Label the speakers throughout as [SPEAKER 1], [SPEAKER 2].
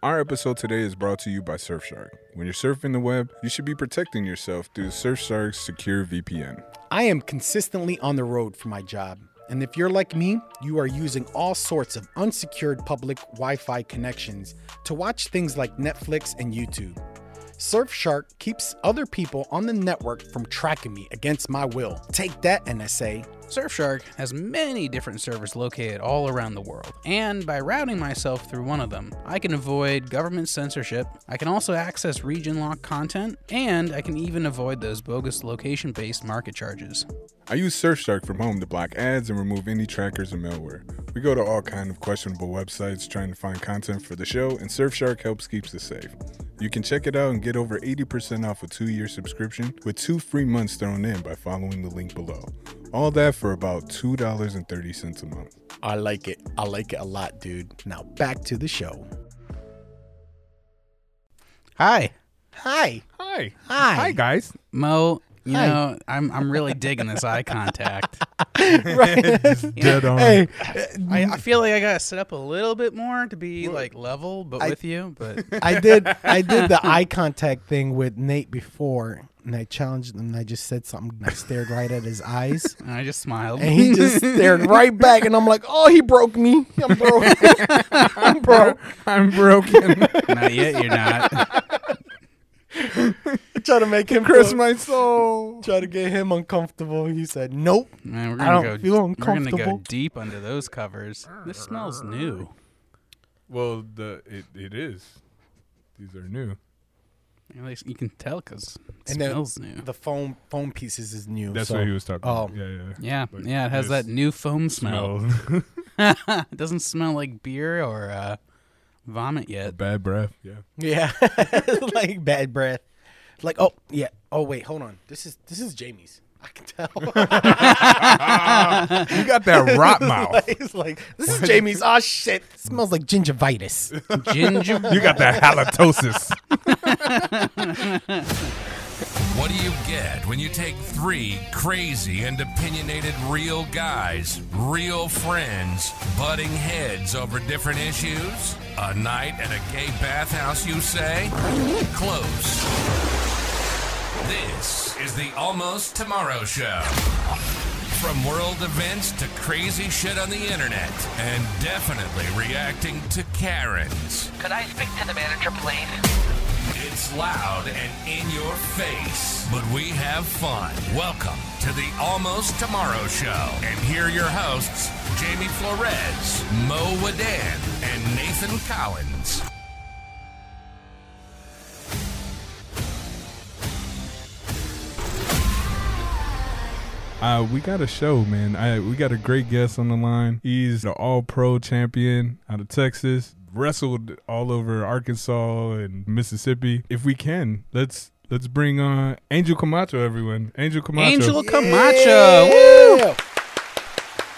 [SPEAKER 1] Our episode today is brought to you by Surfshark. When you're surfing the web, you should be protecting yourself through Surfshark's secure VPN.
[SPEAKER 2] I am consistently on the road for my job. And if you're like me, you are using all sorts of unsecured public Wi Fi connections to watch things like Netflix and YouTube. Surfshark keeps other people on the network from tracking me against my will. Take that, NSA.
[SPEAKER 3] Surfshark has many different servers located all around the world, and by routing myself through one of them, I can avoid government censorship, I can also access region locked content, and I can even avoid those bogus location based market charges.
[SPEAKER 1] I use Surfshark from home to block ads and remove any trackers and malware. We go to all kind of questionable websites trying to find content for the show, and Surfshark helps keeps us safe. You can check it out and get over 80% off a two-year subscription with two free months thrown in by following the link below. All that for about $2.30 a month.
[SPEAKER 2] I like it. I like it a lot, dude. Now back to the show.
[SPEAKER 3] Hi,
[SPEAKER 2] Hi.
[SPEAKER 4] Hi.
[SPEAKER 2] Hi.
[SPEAKER 4] Hi, guys.
[SPEAKER 3] Mo. You
[SPEAKER 2] Hi.
[SPEAKER 3] know, I'm I'm really digging this eye contact.
[SPEAKER 2] right.
[SPEAKER 4] Dead on.
[SPEAKER 2] Hey,
[SPEAKER 3] I, I feel like I gotta sit up a little bit more to be like level, but
[SPEAKER 2] I-
[SPEAKER 3] with you. But
[SPEAKER 2] I did I did the eye contact thing with Nate before, and I challenged him. And I just said something. And I stared right at his eyes,
[SPEAKER 3] and I just smiled.
[SPEAKER 2] and he just stared right back. And I'm like, "Oh, he broke me. I'm broke. I'm broke."
[SPEAKER 4] I'm broken.
[SPEAKER 3] not yet. You're not.
[SPEAKER 2] Try to make him curse
[SPEAKER 4] my soul.
[SPEAKER 2] try to get him uncomfortable. He said, "Nope."
[SPEAKER 3] Man, we're gonna
[SPEAKER 2] don't
[SPEAKER 3] go.
[SPEAKER 2] feel
[SPEAKER 3] We're gonna go deep under those covers. This smells new.
[SPEAKER 4] Well, the it, it is. These are new.
[SPEAKER 3] At least you can tell because it
[SPEAKER 2] And then
[SPEAKER 3] smells new.
[SPEAKER 2] The foam foam pieces is new.
[SPEAKER 4] That's
[SPEAKER 2] so-
[SPEAKER 4] what he was talking
[SPEAKER 2] oh.
[SPEAKER 4] about. Yeah, yeah.
[SPEAKER 3] Yeah,
[SPEAKER 4] But
[SPEAKER 3] yeah. It has that new foam smell.
[SPEAKER 4] Smell.
[SPEAKER 3] it doesn't smell like beer or uh, vomit yet.
[SPEAKER 4] Bad breath. Yeah.
[SPEAKER 2] Yeah, like bad breath. Like, oh yeah. Oh wait, hold on. This is this is Jaime's. I can tell.
[SPEAKER 4] You got that rot mouth.
[SPEAKER 2] He's like, this is Jaime's. Oh shit, it smells like gingivitis.
[SPEAKER 3] Ginger.
[SPEAKER 4] You got that halitosis.
[SPEAKER 5] What do you get when you take three crazy and opinionated real guys, real friends, butting heads over different issues? A night at a gay bathhouse, you say? Close. This is the Almost Tomorrow Show. From world events to crazy shit on the internet, and definitely reacting to Karens.
[SPEAKER 6] Could I speak to the manager, please?
[SPEAKER 5] It's loud and in your face, but we have fun. Welcome to the Almost Tomorrow Show. And here are your hosts, Jaime Flores, Mo Wadan, and Nathan Collins.
[SPEAKER 4] Uh, we got a show, man. I we got a great guest on the line. He's the All Pro champion out of Texas. Wrestled all over Arkansas and Mississippi. If we can, let's let's bring on Angel Camacho, everyone. Angel Camacho.
[SPEAKER 3] Angel Camacho. Woo!
[SPEAKER 2] Yeah.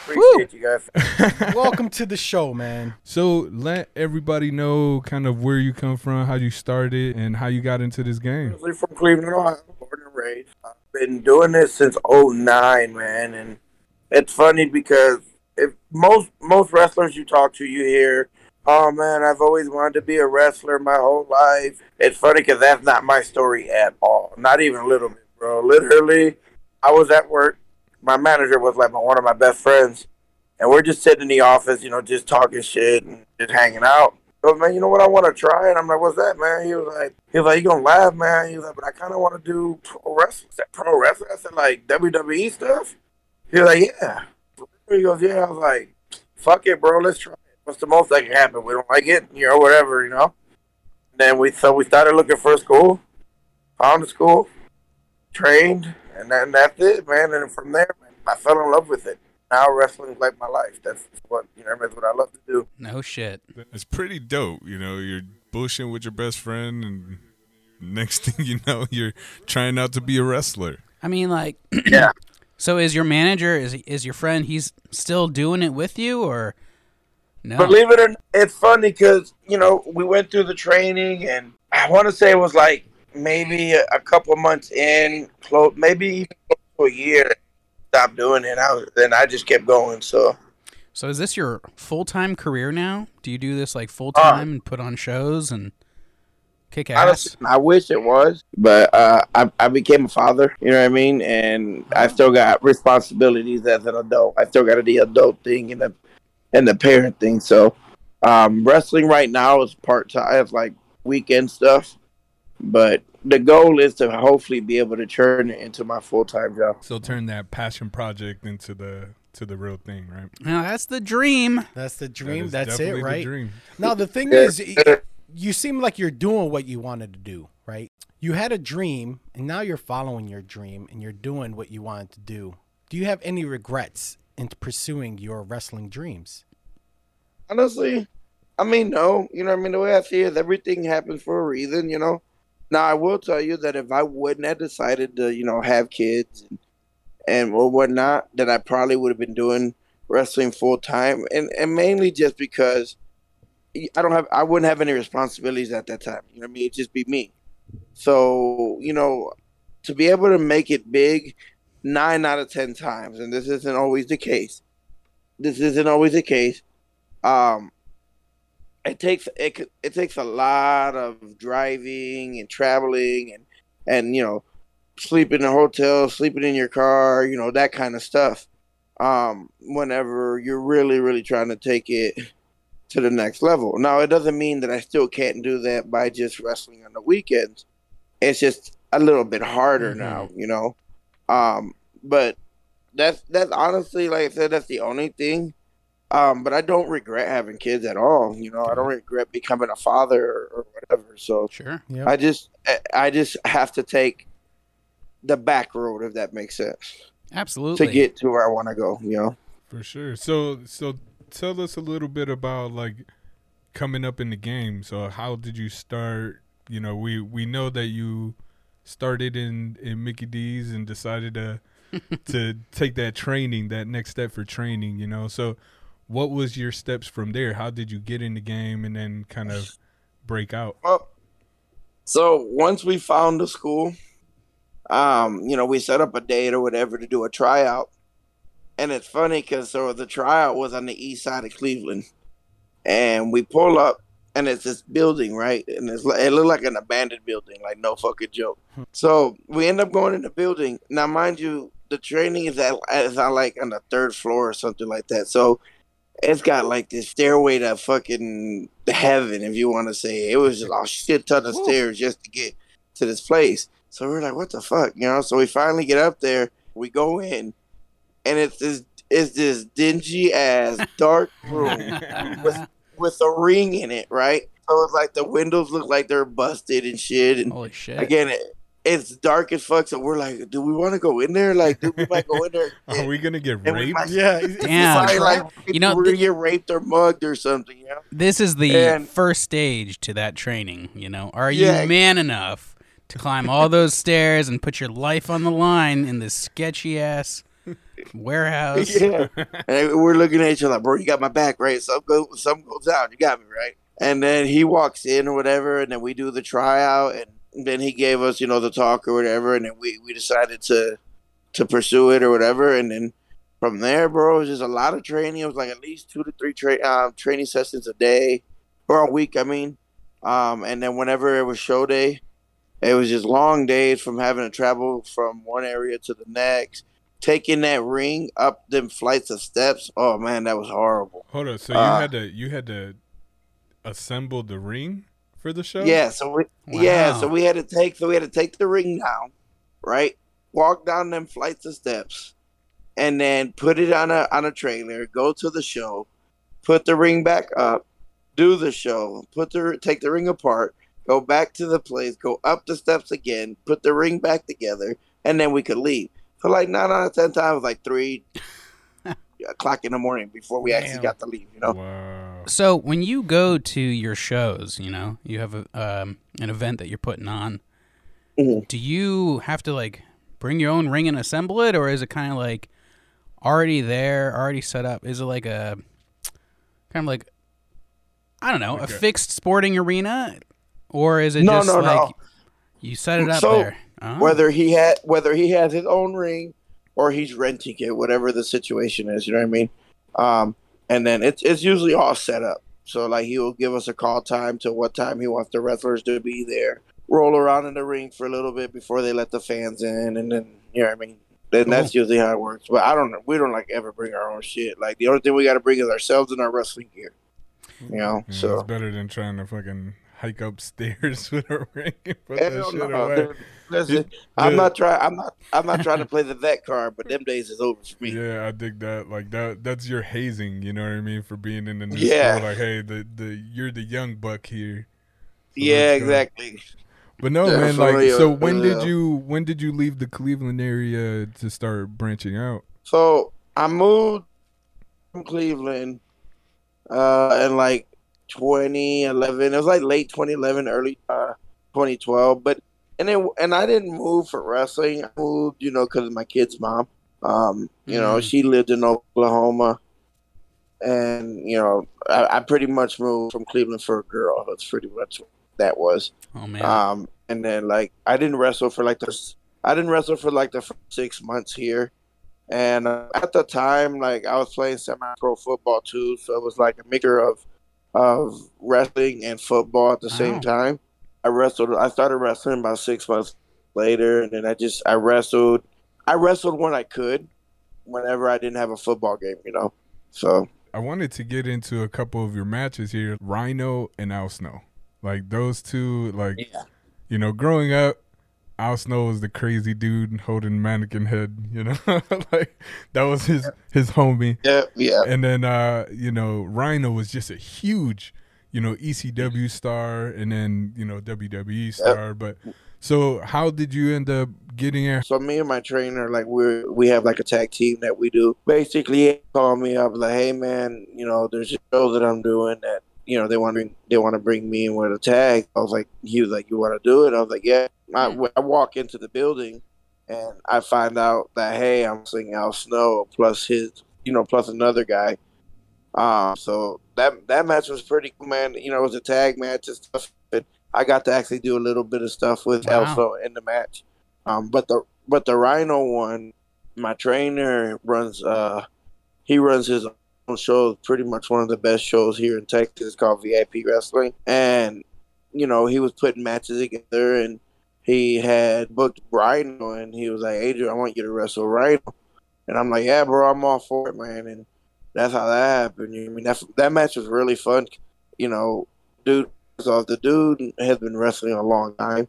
[SPEAKER 7] Appreciate you guys.
[SPEAKER 2] Welcome to the show, man.
[SPEAKER 4] So let everybody know kind of where you come from, how you started, and how you got into this game.
[SPEAKER 7] Originally from Cleveland, Ohio, born and raised. Been doing this since '09, man, and it's funny because if most most wrestlers you talk to, you hear, "Oh man, I've always wanted to be a wrestler my whole life." It's funny because that's not my story at all, not even a little bit, bro. Literally, I was at work. My manager was like my, one of my best friends, and we're just sitting in the office, you know, just talking shit and just hanging out. Goes, man, you know what I want to try? And I'm like, what's that, man? He was like, he was like, you gonna laugh, man? He was like, but I kind of want to do pro wrestling. Said, pro wrestling? I said, like WWE stuff? He was like, yeah. He goes, yeah. I was like, fuck it, bro. Let's try it. What's the most that can happen? We don't like it, you know, whatever, you know. And then we so we started looking for a school, found a school, trained, and then that's it, man. And from there, man, I fell in love with it. Now wrestling's like my life. That's what you know. That's what I love to do.
[SPEAKER 3] No shit.
[SPEAKER 1] It's pretty dope. You know, you're bullshitting with your best friend, and next thing you know, you're trying out to be a wrestler.
[SPEAKER 3] I mean, like,
[SPEAKER 7] Yeah.
[SPEAKER 3] so is your manager is is your friend? He's still doing it with you, or no?
[SPEAKER 7] Believe it or not, it's funny because you know we went through the training, and I want to say it was like maybe a, a couple months in, close, maybe even a year. Stopped doing it. I was, then I just kept going. So
[SPEAKER 3] So is this your full time career now? Do you do this like full
[SPEAKER 7] Uh,
[SPEAKER 3] time and put on shows and kick ass?
[SPEAKER 7] Honestly, I wish it was, but uh, I, I became a father. You know what I mean? And I still got responsibilities as an adult. I still got to the adult thing and the and the parent thing. So um, wrestling right now is part time. It's like weekend stuff, but the goal is to hopefully be able to turn it into my full time job.
[SPEAKER 4] So turn that passion project into the to the real thing, right?
[SPEAKER 3] Now that's the dream.
[SPEAKER 2] That's the dream.
[SPEAKER 4] is
[SPEAKER 2] That's it,
[SPEAKER 4] definitely the
[SPEAKER 2] right?
[SPEAKER 4] dream.
[SPEAKER 2] Now the thing is, you seem like you're doing what you wanted to do, right? You had a dream, and now you're following your dream, and you're doing what you wanted to do. Do you have any regrets in pursuing your wrestling dreams?
[SPEAKER 7] Honestly, I mean, no. You know what I mean? The way I see it, everything happens for a reason, you know? Now, I will tell you that if I wouldn't have decided to, you know, have kids and, and or whatnot, that I probably would have been doing wrestling full time. And, and mainly just because I don't have, I wouldn't have any responsibilities at that time. You know I mean? It'd just be me. So, you know, to be able to make it big nine out of 10 times, and this isn't always the case, this isn't always the case um it takes it, it takes a lot of driving and traveling and and you know sleeping in a hotel sleeping in your car you know that kind of stuff um whenever you're really really trying to take it to the next level. Now it doesn't mean that i still can't do that by just wrestling on the weekends. It's just a little bit harder
[SPEAKER 2] Mhm.
[SPEAKER 7] now you know? Um but that's that's honestly like i said that's the only thing um, but I don't regret having kids at all. You know, I don't regret becoming a father or, or whatever. So
[SPEAKER 3] Sure.
[SPEAKER 2] Yep.
[SPEAKER 7] I just, I- I just have to take the back road, if that makes sense,
[SPEAKER 3] Absolutely.
[SPEAKER 7] to get to where I want to go. You know,
[SPEAKER 4] For sure. So so tell us a little bit about like coming up in the game. So how did you start? You know, we we know that you started in in Mickey D's and decided to to take that training, that next step for training, you know. So what was your steps from there? How did you get in the game and then kind of break out?
[SPEAKER 7] Well, so once we found the school, um, you know, we set up a date or whatever to do a tryout. And it's funny because so the tryout was on the east side of Cleveland, and we pull up, and it's this building, right? And it's it looked like an abandoned building, like no fucking joke. So we end up going in the building. Now, mind you, the training is at is on like on the third floor or something like that. So it's got like this stairway to fucking heaven, if you want to say. It was just a shit ton of stairs just to get to this place. So we're like, what the fuck, you know? So we finally get up there. We go in, and it's this it's this dingy ass dark room with with a ring in it, right? So it's like the windows look like they're busted and shit. And
[SPEAKER 3] Holy shit.
[SPEAKER 7] again, it, it's dark as fuck. So we're like, do we want to go in there? Like, do we might go in there?
[SPEAKER 4] Are we gonna get raped?
[SPEAKER 7] might-
[SPEAKER 2] Yeah,
[SPEAKER 3] Damn.
[SPEAKER 7] Probably like
[SPEAKER 3] You know,
[SPEAKER 7] we're
[SPEAKER 3] th-
[SPEAKER 7] gonna get raped or mugged or something. You know?
[SPEAKER 3] This is the
[SPEAKER 7] And-
[SPEAKER 3] first stage to that training, you know. Are
[SPEAKER 7] Yeah.
[SPEAKER 3] you man enough to climb all those stairs and put your life on the line in this sketchy ass warehouse?
[SPEAKER 7] yeah. And we're looking at each other like, bro, you got my back, right? Some goes, some goes out. You got me, right? And then he walks in or whatever, and then we do the tryout, and then he gave us, you know, the talk or whatever, and then we, we decided to to pursue it or whatever, and then from there, bro, it was just a lot of training. It was like at least two to three tra- um, training sessions a day or a week, I mean. Um, and then whenever it was show day, it was just long days from having to travel from one area to the next taking that ring up them flights of steps. Oh man, that was horrible.
[SPEAKER 4] Hold on. So you
[SPEAKER 7] Uh,
[SPEAKER 4] had to you had to assemble the ring for the show?
[SPEAKER 7] Yeah, so we, yeah, so we had to take so we had to take the ring down, right? Walk down them flights of steps, and then put it on a on a trailer. Go to the show, put the ring back up, do the show, put the take the ring apart, go back to the place, go up the steps again, put the ring back together, and then we could leave. So like nine out of ten times, like three o'clock in the morning before we actually got to leave. You know.
[SPEAKER 4] Wow.
[SPEAKER 3] So when you go to your shows, you know, you have a, um, an event that you're putting on.
[SPEAKER 7] Mhm.
[SPEAKER 3] Do you have to like bring your own ring and assemble it, or is it kind of like already there, already set up? Is it like a kind of like I don't know, a fixed sporting arena, or is it
[SPEAKER 7] No,
[SPEAKER 3] just
[SPEAKER 7] no,
[SPEAKER 3] like
[SPEAKER 7] no.
[SPEAKER 3] you set it up
[SPEAKER 7] So,
[SPEAKER 3] there? Oh.
[SPEAKER 7] whether he had whether he has his own ring or he's renting it, whatever the situation is, you know what I mean. Um, and then it's it's usually all set up. So like he will give us a call time to what time he wants the wrestlers to be there. Roll around in the ring for a little bit before they let the fans in, and then you know what I mean. Then that's usually how it works. But I don't know. We don't like ever bring our own shit. Like the only thing we got to bring is ourselves and our wrestling gear. You know,
[SPEAKER 4] Yeah,
[SPEAKER 7] so
[SPEAKER 4] it's better than trying to fucking hike upstairs with a ring and put that shit
[SPEAKER 7] no,
[SPEAKER 4] away.
[SPEAKER 7] Listen, I'm not trying. I'm not. I'm not trying to play the vet card, but them days is over for me.
[SPEAKER 4] Yeah, I dig that. Like that that's your hazing, you know what I mean, for being in the new
[SPEAKER 7] Yeah.
[SPEAKER 4] school. Like, hey, the the you're the young buck here. So
[SPEAKER 7] yeah, exactly.
[SPEAKER 4] But no,
[SPEAKER 7] Yeah,
[SPEAKER 4] man, like
[SPEAKER 7] real,
[SPEAKER 4] so when did you when did you leave the Cleveland area to start branching out?
[SPEAKER 7] So I moved from Cleveland uh, in like 2011. It was like late 2011, early uh, 2012. But and then and I didn't move for wrestling. I moved, you know, because of my kid's mom. Um, you know,
[SPEAKER 3] Mhm.
[SPEAKER 7] she lived in Oklahoma, and you know, I, I pretty much moved from Cleveland for a girl. That's pretty much what that was.
[SPEAKER 3] Oh man.
[SPEAKER 7] Um, and then like I didn't wrestle for like the I didn't wrestle for like the first six months here, and uh, at the time like I was playing semi-pro football too, so it was like a mixture of of wrestling and football at the
[SPEAKER 3] Wow.
[SPEAKER 7] same time. I wrestled. I started wrestling about six months later, and then I just I wrestled. I wrestled when I could, whenever I didn't have a football game, you know. So
[SPEAKER 4] I wanted to get into a couple of your matches here, Rhino and Al Snow. Like those two, like
[SPEAKER 7] yeah,
[SPEAKER 4] you know, growing up, Al Snow was the crazy dude holding mannequin head, you know, like that was his his homie.
[SPEAKER 7] yeah, yeah.
[SPEAKER 4] And then uh, you know, Rhino was just a huge, you know, ECW star and then, you know, WWE star. But so how did you end up getting a
[SPEAKER 7] So me and my trainer, like we we have like a tag team that we do. Basically, he called me up like, "Hey man, you know, there's a show that I'm doing that you know they want to they want to bring me in with a tag." I was like, he was like, "You want to do it?" I was like, "Yeah." I, I walk into the building, and I find out that hey, I'm seeing Al Snow plus his, you know, plus another guy. Um, so that that match was pretty cool, man. You know, it was a tag match and stuff. And I got to actually do a little bit of stuff with
[SPEAKER 3] Wow.
[SPEAKER 7] Al Snow in the match. Um, but the but the Rhino one, my trainer runs. Uh, he runs his show. Pretty much one of the best shows here in Texas. Called VIP Wrestling, and you know he was putting matches together, and he had booked Rhino, and he was like, "Adrian, I want you to wrestle Rhino," and I'm like, "Yeah, bro, I'm all for it, man." And that's how that happened. I mean that that match was really fun. You know, dude. So the dude has been wrestling a long time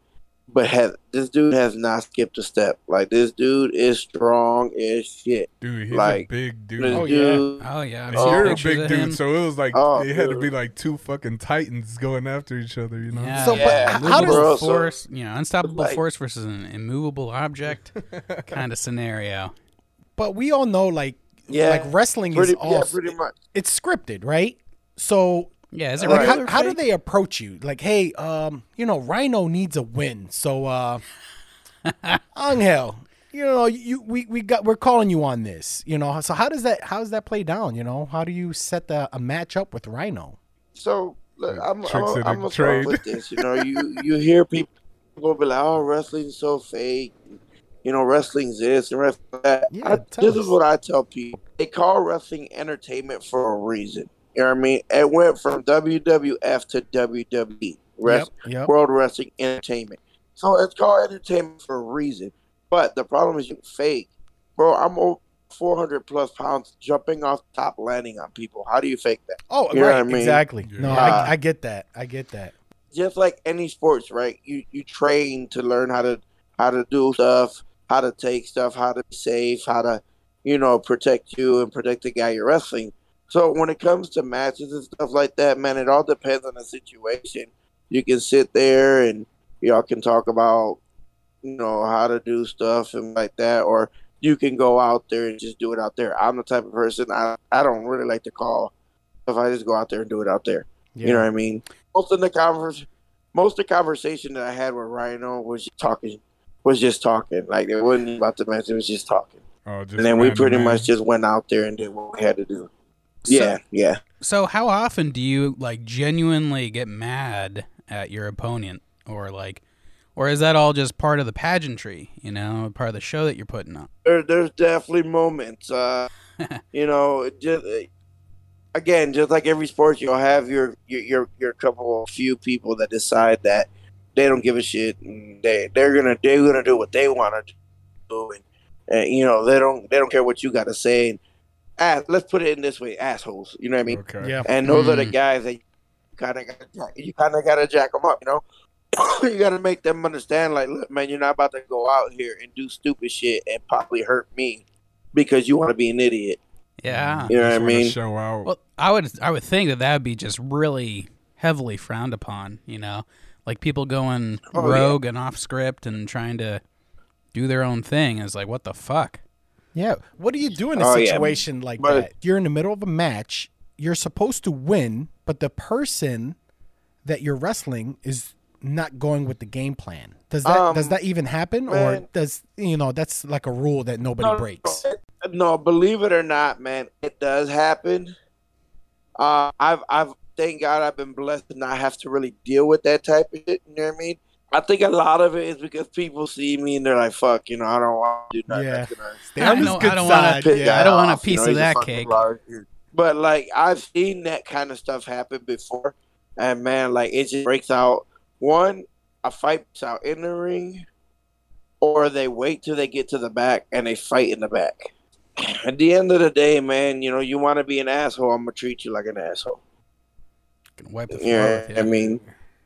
[SPEAKER 7] but has this dude has not skipped a step. Like this dude is strong as shit.
[SPEAKER 4] dude, he's
[SPEAKER 7] Like,
[SPEAKER 4] a big dude.
[SPEAKER 7] This
[SPEAKER 2] Oh, yeah.
[SPEAKER 3] oh yeah. I've
[SPEAKER 4] And
[SPEAKER 3] seen
[SPEAKER 4] You're a big dude,
[SPEAKER 3] him.
[SPEAKER 4] so it was like
[SPEAKER 7] Oh,
[SPEAKER 4] it had to be like two fucking titans going after each other, you know?
[SPEAKER 3] Yeah,
[SPEAKER 2] So,
[SPEAKER 3] yeah.
[SPEAKER 7] but
[SPEAKER 2] how
[SPEAKER 3] Immovable
[SPEAKER 2] does-
[SPEAKER 7] Bro, so-
[SPEAKER 3] force, you know, unstoppable
[SPEAKER 7] like-
[SPEAKER 3] force versus an immovable object kind of scenario.
[SPEAKER 2] But we all know, like,
[SPEAKER 7] Yeah,
[SPEAKER 2] like wrestling
[SPEAKER 7] pretty,
[SPEAKER 2] is all
[SPEAKER 7] yeah, pretty much.
[SPEAKER 2] it's scripted, right? So,
[SPEAKER 3] Yeah, is it
[SPEAKER 2] like,
[SPEAKER 7] Right.
[SPEAKER 2] how, how do they approach you? Like, hey, um, you know, Rhino needs a win, so, uh, Angel, you know, you we we got we're calling you on this, you know. So how does that how does that play down? You know, how do you set the, a match up with Rhino?
[SPEAKER 7] So look, I'm,
[SPEAKER 4] Tricks
[SPEAKER 7] I'm,
[SPEAKER 4] of the
[SPEAKER 7] I'm gonna
[SPEAKER 4] trade.
[SPEAKER 7] with this. You know, you you hear people be like, "Oh, wrestling's so fake." You know, wrestling's this and wrestling that.
[SPEAKER 2] Yeah,
[SPEAKER 7] I, this
[SPEAKER 2] us.
[SPEAKER 7] is what I tell people. They call wrestling entertainment for a reason. You know what I mean? It went from WWF to WWE. Rest,
[SPEAKER 2] Yep.
[SPEAKER 7] World Wrestling Entertainment. So it's called entertainment for a reason. But the problem is you fake. Bro, I'm over 400 plus pounds jumping off top landing on people. How do you fake that?
[SPEAKER 2] Oh,
[SPEAKER 7] You know
[SPEAKER 2] right,
[SPEAKER 7] what I mean?
[SPEAKER 2] exactly. No,
[SPEAKER 4] Yeah.
[SPEAKER 2] I, I get that. I get that.
[SPEAKER 7] Just like any sports, right? You you train to learn how to how to do stuff, how to take stuff, how to be safe, how to, you know, protect you and protect the guy you're wrestling. So when it comes to matches and stuff like that, man, it all depends on the situation. You can sit there and y'all can talk about, you know, how to do stuff and like that, or you can go out there and just do it out there. I'm the type of person I I don't really like to call if I just go out there and do it out there.
[SPEAKER 2] Yeah.
[SPEAKER 7] You know what I mean? Most of the convers, most of the conversation that I had with Rhino was just talking, was just talking. Like it wasn't about the match; it was just talking.
[SPEAKER 4] Oh, just
[SPEAKER 7] and then we pretty
[SPEAKER 4] man.
[SPEAKER 7] much just went out there and did what we had to do.
[SPEAKER 3] So-
[SPEAKER 7] yeah, yeah.
[SPEAKER 3] So how often do you like genuinely get mad at your opponent or like or is that all just part of the pageantry, you know, part of the show that you're putting on?
[SPEAKER 7] There, there's definitely moments. Uh, you know, just again, just like every sport, you'll have your your your, your couple of few people that decide that they don't give a shit and they they're gonna they're gonna do what they want to do and, and you know they don't they don't care what you got to say. And, ah, let's put it in this way, assholes. You know what I mean?
[SPEAKER 1] Okay.
[SPEAKER 2] Yeah.
[SPEAKER 7] And those are the
[SPEAKER 3] Mm.
[SPEAKER 7] guys that you kind of got you kind of got to jack them up. You know, you got to make them understand. Like, look, man, you're not about to go out here and do stupid shit and probably hurt me because you want to be an idiot.
[SPEAKER 3] Yeah.
[SPEAKER 7] You know what I mean?
[SPEAKER 1] Show out.
[SPEAKER 3] Well, I would I would think that that would be just really heavily frowned upon. You know, like people going
[SPEAKER 7] Oh, yeah.
[SPEAKER 3] rogue and off script and trying to do their own thing. Is like, what the fuck?
[SPEAKER 2] Yeah. What do you do in a
[SPEAKER 7] Oh, yeah.
[SPEAKER 2] situation like
[SPEAKER 7] But-
[SPEAKER 2] that? You're in the middle of a match. You're supposed to win, but the person that you're wrestling is not going with the game plan. Does that
[SPEAKER 7] Um,
[SPEAKER 2] does that even happen, or does you know that's like a rule that nobody
[SPEAKER 7] No,
[SPEAKER 2] breaks?
[SPEAKER 7] No, no, believe it or not, man, it does happen. Uh, I've, I've, thank God, I've been blessed to not have to really deal with that type of shit. You know what I mean? I think a lot of it is because people see me and they're like, "Fuck," you know, I don't want to do nothing.
[SPEAKER 2] Yeah.
[SPEAKER 7] Gonna
[SPEAKER 3] I
[SPEAKER 2] his
[SPEAKER 3] know-
[SPEAKER 2] good
[SPEAKER 3] I don't wanna
[SPEAKER 2] yeah.
[SPEAKER 3] I don't want a
[SPEAKER 7] off, you
[SPEAKER 3] piece
[SPEAKER 7] know,
[SPEAKER 3] of that cake.
[SPEAKER 7] large. But like, I've seen that kind of stuff happen before, and man, like it just breaks out. One, a fight breaks out in the ring, or they wait till they get to the back and they fight in the back. At the end of the day, man, you know, you want to be an asshole, I'm gonna treat you like an asshole.
[SPEAKER 3] Can wipe the floor
[SPEAKER 7] Yeah, I mean,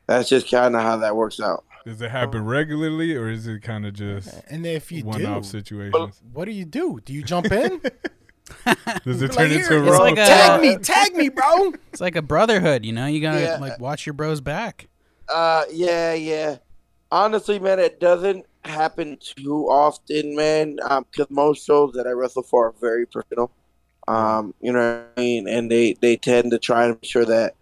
[SPEAKER 7] that's just kind of how that works out.
[SPEAKER 1] Does it happen regularly, or is it kind of just
[SPEAKER 2] And if you do,
[SPEAKER 1] one-off situations?
[SPEAKER 2] what do you do? Do you jump in?
[SPEAKER 1] Does it turn
[SPEAKER 2] here,
[SPEAKER 1] into a
[SPEAKER 2] it's
[SPEAKER 3] like a-
[SPEAKER 2] tag me, tag me, bro.
[SPEAKER 3] It's like a brotherhood, you know. You gotta
[SPEAKER 7] Yeah.
[SPEAKER 3] like watch your bros back.
[SPEAKER 7] Uh, yeah, yeah. Honestly, man, it doesn't happen too often, man. Um, because most shows that I wrestle for are very personal. Um, you know what I mean, and they they tend to try to make sure that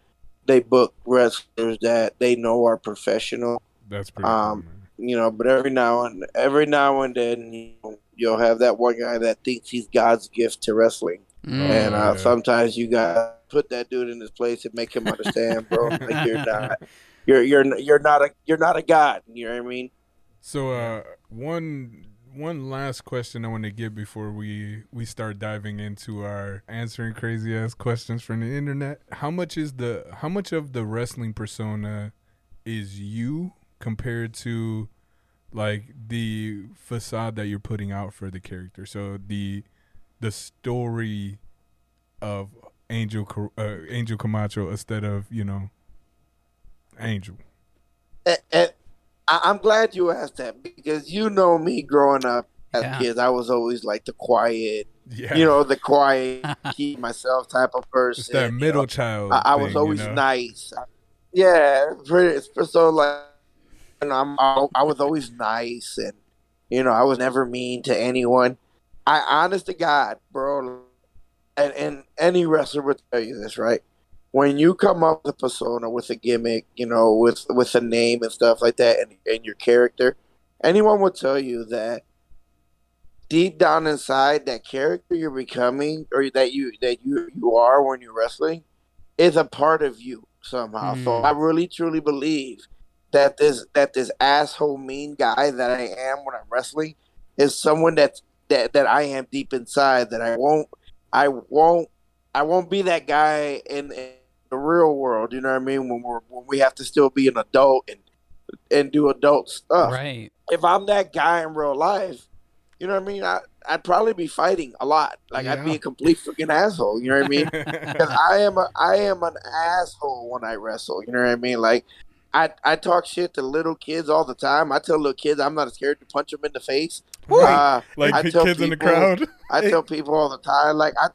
[SPEAKER 7] they book wrestlers that they know are professional.
[SPEAKER 1] That's pretty.
[SPEAKER 7] um,
[SPEAKER 1] cool.
[SPEAKER 7] You know, but every now and every now and then, you know, you'll have that one guy that thinks he's God's gift to wrestling,
[SPEAKER 3] Mm.
[SPEAKER 7] and uh,
[SPEAKER 1] yeah.
[SPEAKER 7] sometimes you gotta put that dude in his place and make him understand, bro. like you're not, you're you're you're not a you're not a god. You know what I mean?
[SPEAKER 1] So, uh, one one last question I want to get before we we start diving into our answering crazy ass questions from the internet. How much is the how much of the wrestling persona is you compared to like the facade that you're putting out for the character? So the the story of Angel uh, Angel Camacho instead of you know Angel.
[SPEAKER 7] And, and I, I'm glad you asked that because you know me growing up as
[SPEAKER 3] Yeah.
[SPEAKER 7] kids, I was always like the quiet,
[SPEAKER 1] Yeah,
[SPEAKER 7] you know, the quiet, keep myself type of person.
[SPEAKER 1] it's that
[SPEAKER 7] you
[SPEAKER 1] middle
[SPEAKER 7] know.
[SPEAKER 1] child.
[SPEAKER 7] I, I was always
[SPEAKER 1] you know?
[SPEAKER 7] nice. Yeah, pretty, so like, and I'm I, I was always nice, and you know I was never mean to anyone. I honest to God, bro, and and any wrestler would tell you this, right? When you come up with a persona, with a gimmick, you know, with with a name and stuff like that, and, and your character, anyone would tell you that deep down inside, that character you're becoming, or that you that you you are when you're wrestling, is a part of you somehow. So
[SPEAKER 3] Mm.
[SPEAKER 7] I really truly believe that this that this asshole mean guy that I am when I'm wrestling is someone that's that that I am deep inside that I won't I won't I won't be that guy in, in the real world, you know what I mean? When we're when we have to still be an adult and and do adult stuff.
[SPEAKER 3] Right.
[SPEAKER 7] If I'm that guy in real life, you know what I mean? I I'd probably be fighting a lot. Like I'd be a complete freaking asshole, you know what I mean? because I am a I am an asshole when I wrestle. You know what I mean? Like I I talk shit to little kids all the time. I tell little kids I'm not scared to punch them in the face. Uh,
[SPEAKER 1] like
[SPEAKER 7] I
[SPEAKER 1] p-
[SPEAKER 7] tell
[SPEAKER 1] kids in the crowd.
[SPEAKER 7] I tell people all the time, like I.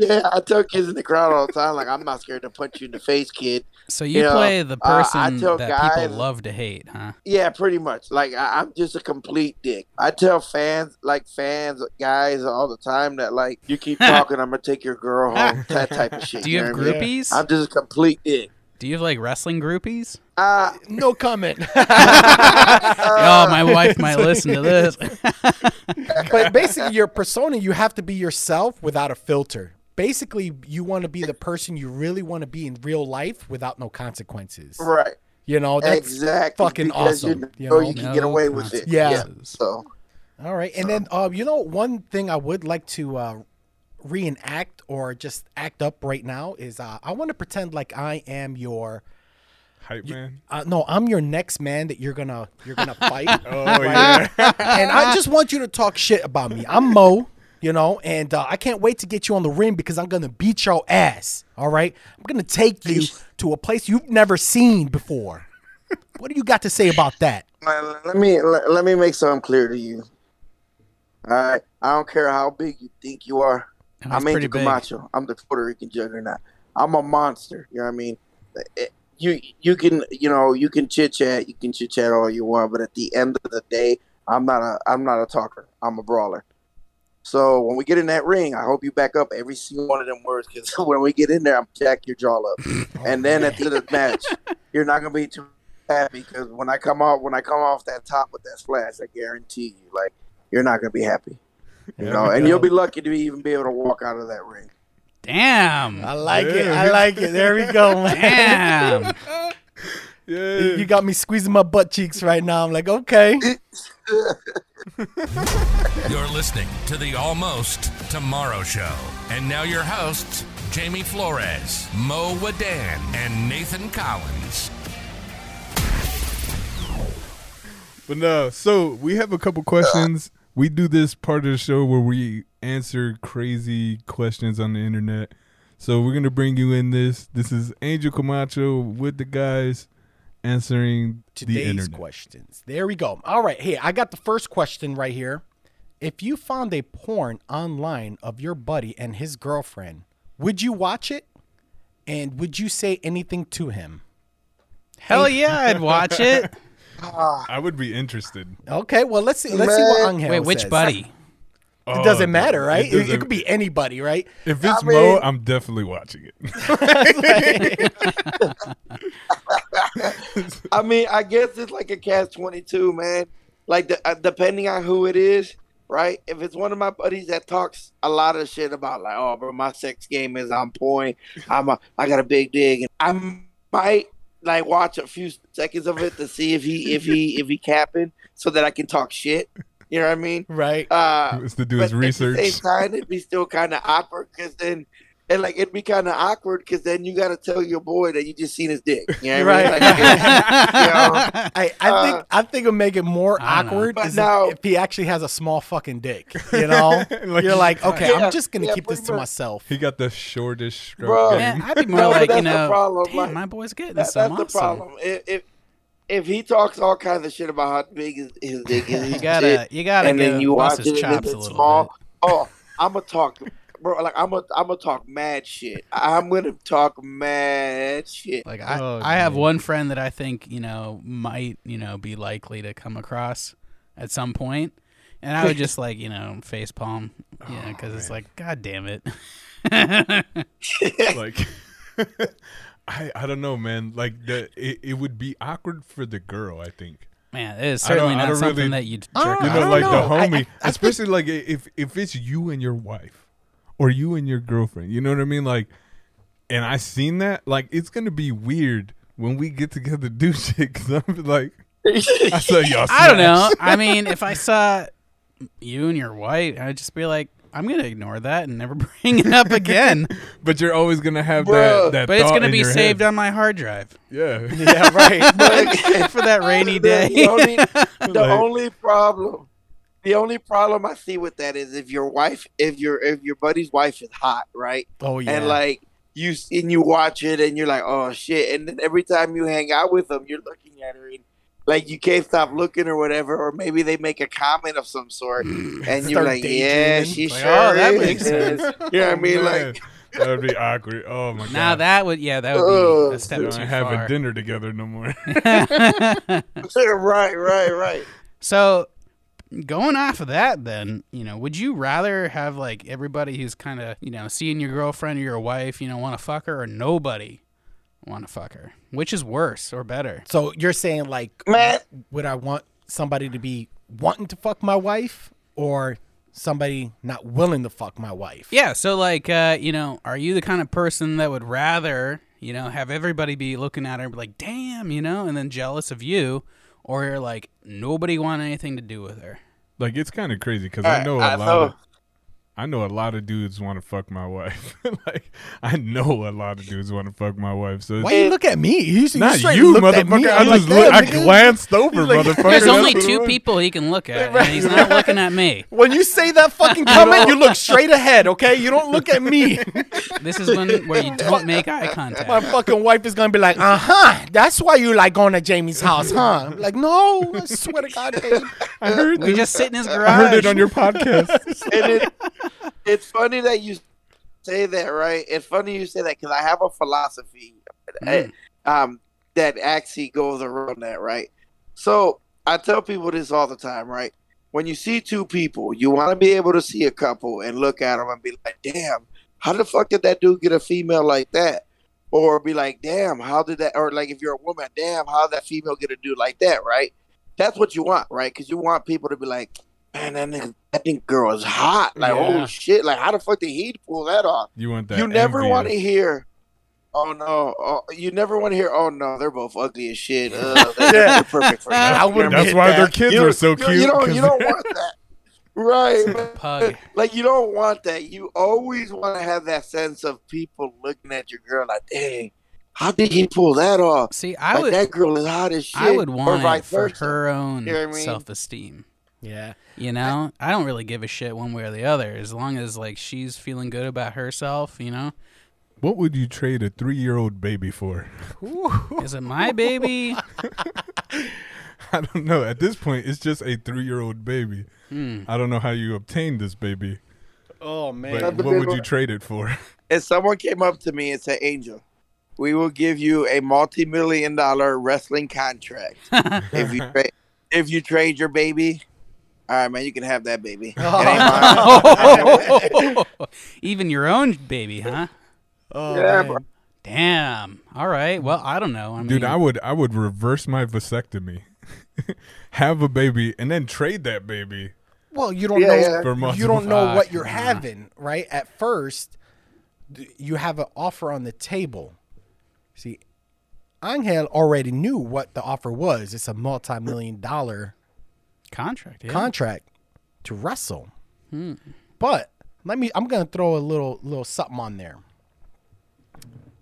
[SPEAKER 7] Yeah, I tell kids in the crowd all the time, like I'm not scared to punch you in the face, kid.
[SPEAKER 3] So you
[SPEAKER 7] Yeah,
[SPEAKER 3] play the
[SPEAKER 7] uh, I
[SPEAKER 3] person
[SPEAKER 7] tell
[SPEAKER 3] that
[SPEAKER 7] guys-
[SPEAKER 3] people love to hate, huh?
[SPEAKER 7] Yeah, pretty much. Like I, I'm just a complete dick. I tell fans, like fans, guys, all the time that like you keep talking, I'm gonna take your girl home. That type of shit.
[SPEAKER 3] Do you
[SPEAKER 7] know
[SPEAKER 3] have
[SPEAKER 7] what I mean?
[SPEAKER 3] groupies?
[SPEAKER 7] I'm just a complete dick.
[SPEAKER 3] Do you have like wrestling groupies?
[SPEAKER 7] Uh,
[SPEAKER 2] No comment.
[SPEAKER 3] oh, my wife might listen to this.
[SPEAKER 2] but basically, your persona, you have to be yourself without a filter. Basically, you want to be the person you really want to be in real life without no consequences.
[SPEAKER 7] right.
[SPEAKER 2] You know, that's
[SPEAKER 7] exactly.
[SPEAKER 2] fucking awesome,
[SPEAKER 7] You
[SPEAKER 2] you
[SPEAKER 7] know,
[SPEAKER 2] know?
[SPEAKER 7] you can
[SPEAKER 3] No
[SPEAKER 7] get away with it.
[SPEAKER 2] Yeah.
[SPEAKER 3] consequences.
[SPEAKER 7] So
[SPEAKER 2] all right. And then, uh, you know, one thing I would like to uh, reenact or just act up right now is uh, I want to pretend like I am your
[SPEAKER 1] Hype man.
[SPEAKER 2] uh, no, I'm your next man that you're gonna you're gonna fight.
[SPEAKER 1] Oh yeah.
[SPEAKER 2] and I just want you to talk shit about me. I'm Mo, you know, and uh, I can't wait to get you on the ring because I'm gonna beat your ass. All right, I'm gonna take you to a place you've never seen before. What do you got to say about that?
[SPEAKER 7] Let me let, let me make something clear to you. All right, I don't care how big you think you are.
[SPEAKER 3] That's
[SPEAKER 7] I'm
[SPEAKER 3] big.
[SPEAKER 7] Camacho. I'm the Puerto Rican juggernaut. I'm a monster. You know what I mean? It- you you can you know you can chit chat, you can chit chat all you want, but at the end of the day, I'm not a I'm not a talker. I'm a brawler. So when we get in that ring, I hope you back up every single one of them words because when we get in there, I'm jack your jaw up, and then at the end of the match, you're not gonna be too happy because when I come off when I come off that top with that splash, I guarantee you, like you're not gonna be happy. You know, and
[SPEAKER 1] go.
[SPEAKER 7] you'll be lucky to even be able to walk out of that ring.
[SPEAKER 3] Damn.
[SPEAKER 2] I like it. I like it. There we go, man.
[SPEAKER 3] Damn.
[SPEAKER 1] Yeah.
[SPEAKER 2] You got me squeezing my butt cheeks right now. I'm like, okay.
[SPEAKER 5] You're listening to the Almost Tomorrow Show. And now your hosts, Jaime Flores, Mo Wadan, and Nathan Collins.
[SPEAKER 1] But no, so we have a couple questions. We do this part of the show where we answer crazy questions on the internet. So we're gonna bring you in this. This is Angel Camacho with the guys answering the
[SPEAKER 2] Today's
[SPEAKER 1] internet.
[SPEAKER 2] questions. There we go. All right. Hey, I got the first question right here. If you found a porn online of your buddy and his girlfriend, would you watch it? And would you say anything to him?
[SPEAKER 3] Hell yeah, I'd watch it.
[SPEAKER 1] I would be interested.
[SPEAKER 2] Okay, well let's see. Let's see what
[SPEAKER 7] Man.
[SPEAKER 2] Angel
[SPEAKER 3] Wait, which
[SPEAKER 2] says.
[SPEAKER 3] buddy?
[SPEAKER 2] It doesn't
[SPEAKER 1] Oh,
[SPEAKER 2] matter, right? It, it
[SPEAKER 1] doesn't-
[SPEAKER 2] could be anybody, right?
[SPEAKER 1] If it's
[SPEAKER 7] I
[SPEAKER 1] Mo,
[SPEAKER 7] mean-
[SPEAKER 1] I'm definitely watching it.
[SPEAKER 7] I mean, I guess it's like a catch twenty two, man. Like the, uh, depending on who it is, right? If it's one of my buddies that talks a lot of shit about like, oh, bro, my sex game is on point. I'm a, I got a big dig, and I might like watch a few seconds of it to see if he if he if he capping, so that I can talk shit. You know what I mean?
[SPEAKER 2] Right.
[SPEAKER 7] Uh,
[SPEAKER 1] He was to do
[SPEAKER 7] but
[SPEAKER 1] his
[SPEAKER 7] At the
[SPEAKER 1] research.
[SPEAKER 7] same time, it'd be still kind of awkward because then, and like it'd be kind of awkward because then you got to tell your boy that you just seen his dick. You know what I mean?
[SPEAKER 2] Right.
[SPEAKER 7] Like, you know,
[SPEAKER 2] I, I
[SPEAKER 7] Uh,
[SPEAKER 2] think I think it'll make it more
[SPEAKER 3] I don't know.
[SPEAKER 2] awkward is
[SPEAKER 7] now-
[SPEAKER 2] if, if he actually has a small fucking dick. You know,
[SPEAKER 1] Like
[SPEAKER 2] you're like, okay,
[SPEAKER 7] Yeah,
[SPEAKER 2] I'm just gonna
[SPEAKER 7] yeah,
[SPEAKER 2] keep this
[SPEAKER 7] pretty
[SPEAKER 2] to
[SPEAKER 7] much.
[SPEAKER 2] myself.
[SPEAKER 1] He got the shortest stroke.
[SPEAKER 7] Bro.
[SPEAKER 1] game.
[SPEAKER 3] Man, I'd be more
[SPEAKER 7] No,
[SPEAKER 3] like, you
[SPEAKER 7] that's the
[SPEAKER 3] know,
[SPEAKER 7] problem,
[SPEAKER 3] damn,
[SPEAKER 7] like-
[SPEAKER 3] my boy's getting
[SPEAKER 7] that,
[SPEAKER 3] some
[SPEAKER 7] that's the problem. If, if if he talks all kinds of shit about how big his, his dick is,
[SPEAKER 3] You gotta, you gotta
[SPEAKER 7] and then
[SPEAKER 3] go
[SPEAKER 7] you watch
[SPEAKER 3] his chops a little
[SPEAKER 7] small.
[SPEAKER 3] bit.
[SPEAKER 7] Oh, I'm gonna talk, bro. Like I'm gonna I'm gonna talk mad shit. I'm gonna talk mad shit.
[SPEAKER 3] Like I,
[SPEAKER 1] Oh,
[SPEAKER 3] I have one friend that I think you know might you know be likely to come across at some point, and I would just like you know face palm, yeah, oh, because it's like, god damn it.
[SPEAKER 1] like I I don't know, man. Like the it, it would be awkward for the girl, I think.
[SPEAKER 3] Man, it is certainly not
[SPEAKER 1] don't
[SPEAKER 3] something
[SPEAKER 1] really-
[SPEAKER 3] that you'd
[SPEAKER 2] I
[SPEAKER 3] jerk
[SPEAKER 1] You know, like
[SPEAKER 2] know.
[SPEAKER 1] the homie,
[SPEAKER 2] I- I
[SPEAKER 1] especially like if if it's you and your wife, or you and your girlfriend. You know what I mean? Like, and I seen that. Like, it's gonna be weird when we get together to do shit. Cause I'm like, I saw y'all.
[SPEAKER 3] I don't know. I mean, if I saw you and your wife, I'd just be like, I'm gonna ignore that and never bring it up again.
[SPEAKER 1] But you're always gonna have
[SPEAKER 7] Bruh.
[SPEAKER 1] that. that
[SPEAKER 3] but it's gonna
[SPEAKER 1] in
[SPEAKER 3] be saved
[SPEAKER 1] head.
[SPEAKER 3] on my hard drive
[SPEAKER 1] Yeah.
[SPEAKER 2] Yeah, right.
[SPEAKER 3] for that rainy day.
[SPEAKER 7] The only, the
[SPEAKER 1] Like-
[SPEAKER 7] only problem, the only problem I see with that is if your wife, if your if your buddy's wife is hot, right?
[SPEAKER 2] oh yeah.
[SPEAKER 7] and like you s- and you watch it and you're like, oh shit, and then every time you hang out with them, you're looking at her and like you can't stop looking or whatever, or maybe they make a comment of some sort, mm. and you're like, yeah,
[SPEAKER 2] daydreaming.
[SPEAKER 7] she
[SPEAKER 3] Like, oh,
[SPEAKER 7] sure
[SPEAKER 3] oh, that
[SPEAKER 7] is.
[SPEAKER 3] makes sense.
[SPEAKER 7] You know what I oh, mean?
[SPEAKER 1] Oh,
[SPEAKER 7] Like,
[SPEAKER 1] that would be awkward. Oh my god.
[SPEAKER 3] now that would yeah, that would
[SPEAKER 7] Ugh.
[SPEAKER 3] be a step
[SPEAKER 1] we
[SPEAKER 3] too
[SPEAKER 1] don't have
[SPEAKER 3] far.
[SPEAKER 1] a dinner together no more.
[SPEAKER 7] right, right, right.
[SPEAKER 3] So, going off of that, then you know, would you rather have like everybody who's kind of you know seeing your girlfriend or your wife, you know, want to fuck her, or nobody want to fuck her? Which is worse or better?
[SPEAKER 2] so you're saying like,
[SPEAKER 7] Man.
[SPEAKER 2] would I want somebody to be wanting to fuck my wife, or somebody not willing to fuck my wife?
[SPEAKER 3] Yeah. So like, uh, you know, are you the kind of person that would rather you know have everybody be looking at her and be like, damn, you know, and then jealous of you, or you're like nobody want anything to do with her?
[SPEAKER 1] like it's kind of crazy because
[SPEAKER 7] All
[SPEAKER 1] I know a
[SPEAKER 7] I
[SPEAKER 1] lot.
[SPEAKER 7] thought-
[SPEAKER 1] Of, I know a lot of dudes want to fuck my wife. like I know a lot of dudes want to fuck my wife. So
[SPEAKER 2] Why
[SPEAKER 1] it's
[SPEAKER 2] you look at me? You, you
[SPEAKER 1] not
[SPEAKER 2] straight
[SPEAKER 1] you,
[SPEAKER 2] looked at me.
[SPEAKER 1] motherfucker. I
[SPEAKER 2] I'm like,
[SPEAKER 1] just look, I glanced over,
[SPEAKER 2] like-
[SPEAKER 1] motherfucker.
[SPEAKER 3] There's only two people he can look at, and he's not looking at me.
[SPEAKER 2] When you say that fucking comment, you look straight ahead, okay? You don't look at me.
[SPEAKER 3] This is when where you don't make eye contact.
[SPEAKER 2] My fucking wife is gonna be like, uh huh. That's why you like going to Jaime's house, huh? I'm like, no, I swear to God, babe.
[SPEAKER 1] I heard
[SPEAKER 3] We
[SPEAKER 1] this.
[SPEAKER 3] just sit in his
[SPEAKER 1] I heard
[SPEAKER 3] garage.
[SPEAKER 1] it on your podcast.
[SPEAKER 7] It's funny that you say that, right? It's funny you say that because I have a philosophy
[SPEAKER 3] Mm.
[SPEAKER 7] uh, um, that actually goes around that, right? So I tell people this all the time, right? When you see two people, you want to be able to see a couple and look at them and be like, damn, how the fuck did that dude get a female like that? Or be like, damn, how did that? Or like, if you're a woman, damn, how did that female get a dude like that, right? That's what you want, right? Because you want people to be like, man, that nigga, that nigga girl is hot. Like,
[SPEAKER 2] Yeah.
[SPEAKER 7] oh shit, like how the fuck did he pull that off?
[SPEAKER 1] You want that?
[SPEAKER 7] you never want to hear, oh no, oh, you never want to hear, oh no, they're both ugly as shit. Uh, they're, they're perfect for you.
[SPEAKER 2] I wouldn't
[SPEAKER 1] That's why
[SPEAKER 2] that.
[SPEAKER 1] their kids
[SPEAKER 7] You-
[SPEAKER 1] are so
[SPEAKER 7] you-
[SPEAKER 1] cute.
[SPEAKER 7] You don't,
[SPEAKER 1] 'cause
[SPEAKER 7] you don't want that, right? but- Like you don't want that. You always want to have that sense of people looking at your girl like, dang, how did he pull that off?
[SPEAKER 3] See, I
[SPEAKER 7] like
[SPEAKER 3] would,
[SPEAKER 7] that girl is hot as shit.
[SPEAKER 3] I would
[SPEAKER 7] or
[SPEAKER 3] want it for
[SPEAKER 7] versa.
[SPEAKER 3] her own
[SPEAKER 7] You know I mean?
[SPEAKER 3] self-esteem.
[SPEAKER 2] Yeah.
[SPEAKER 3] You know, I don't really give a shit one way or the other, as long as like she's feeling good about herself. You know,
[SPEAKER 1] What would you trade a three-year-old baby for?
[SPEAKER 3] is it my baby?
[SPEAKER 1] I don't know. At this point, it's just a three-year-old baby.
[SPEAKER 3] Hmm.
[SPEAKER 1] I don't know how you obtained this baby,
[SPEAKER 2] Oh man.
[SPEAKER 1] but what
[SPEAKER 7] big
[SPEAKER 1] would you trade it for?
[SPEAKER 7] if someone came up to me and said, Angel, we will give you a multi-million dollar wrestling contract if you tra- if you trade your baby. All right, man, you can have that baby. It.
[SPEAKER 3] Even your own baby, huh?
[SPEAKER 2] Oh,
[SPEAKER 7] Yeah, bro.
[SPEAKER 3] Damn. All right. Well, I don't know. I mean,
[SPEAKER 1] Dude, I would I would reverse my vasectomy, have a baby, and then trade that baby
[SPEAKER 2] Well, you don't
[SPEAKER 7] Yeah,
[SPEAKER 2] know.
[SPEAKER 7] yeah.
[SPEAKER 2] You don't know what you're
[SPEAKER 3] nah.
[SPEAKER 2] having, right? At first, you have an offer on the table. See, Angel already knew what the offer was. It's a multi-million dollar
[SPEAKER 3] contract. Yeah.
[SPEAKER 2] contract to wrestle.
[SPEAKER 3] Hmm.
[SPEAKER 2] But let me I'm gonna throw a little little something on there.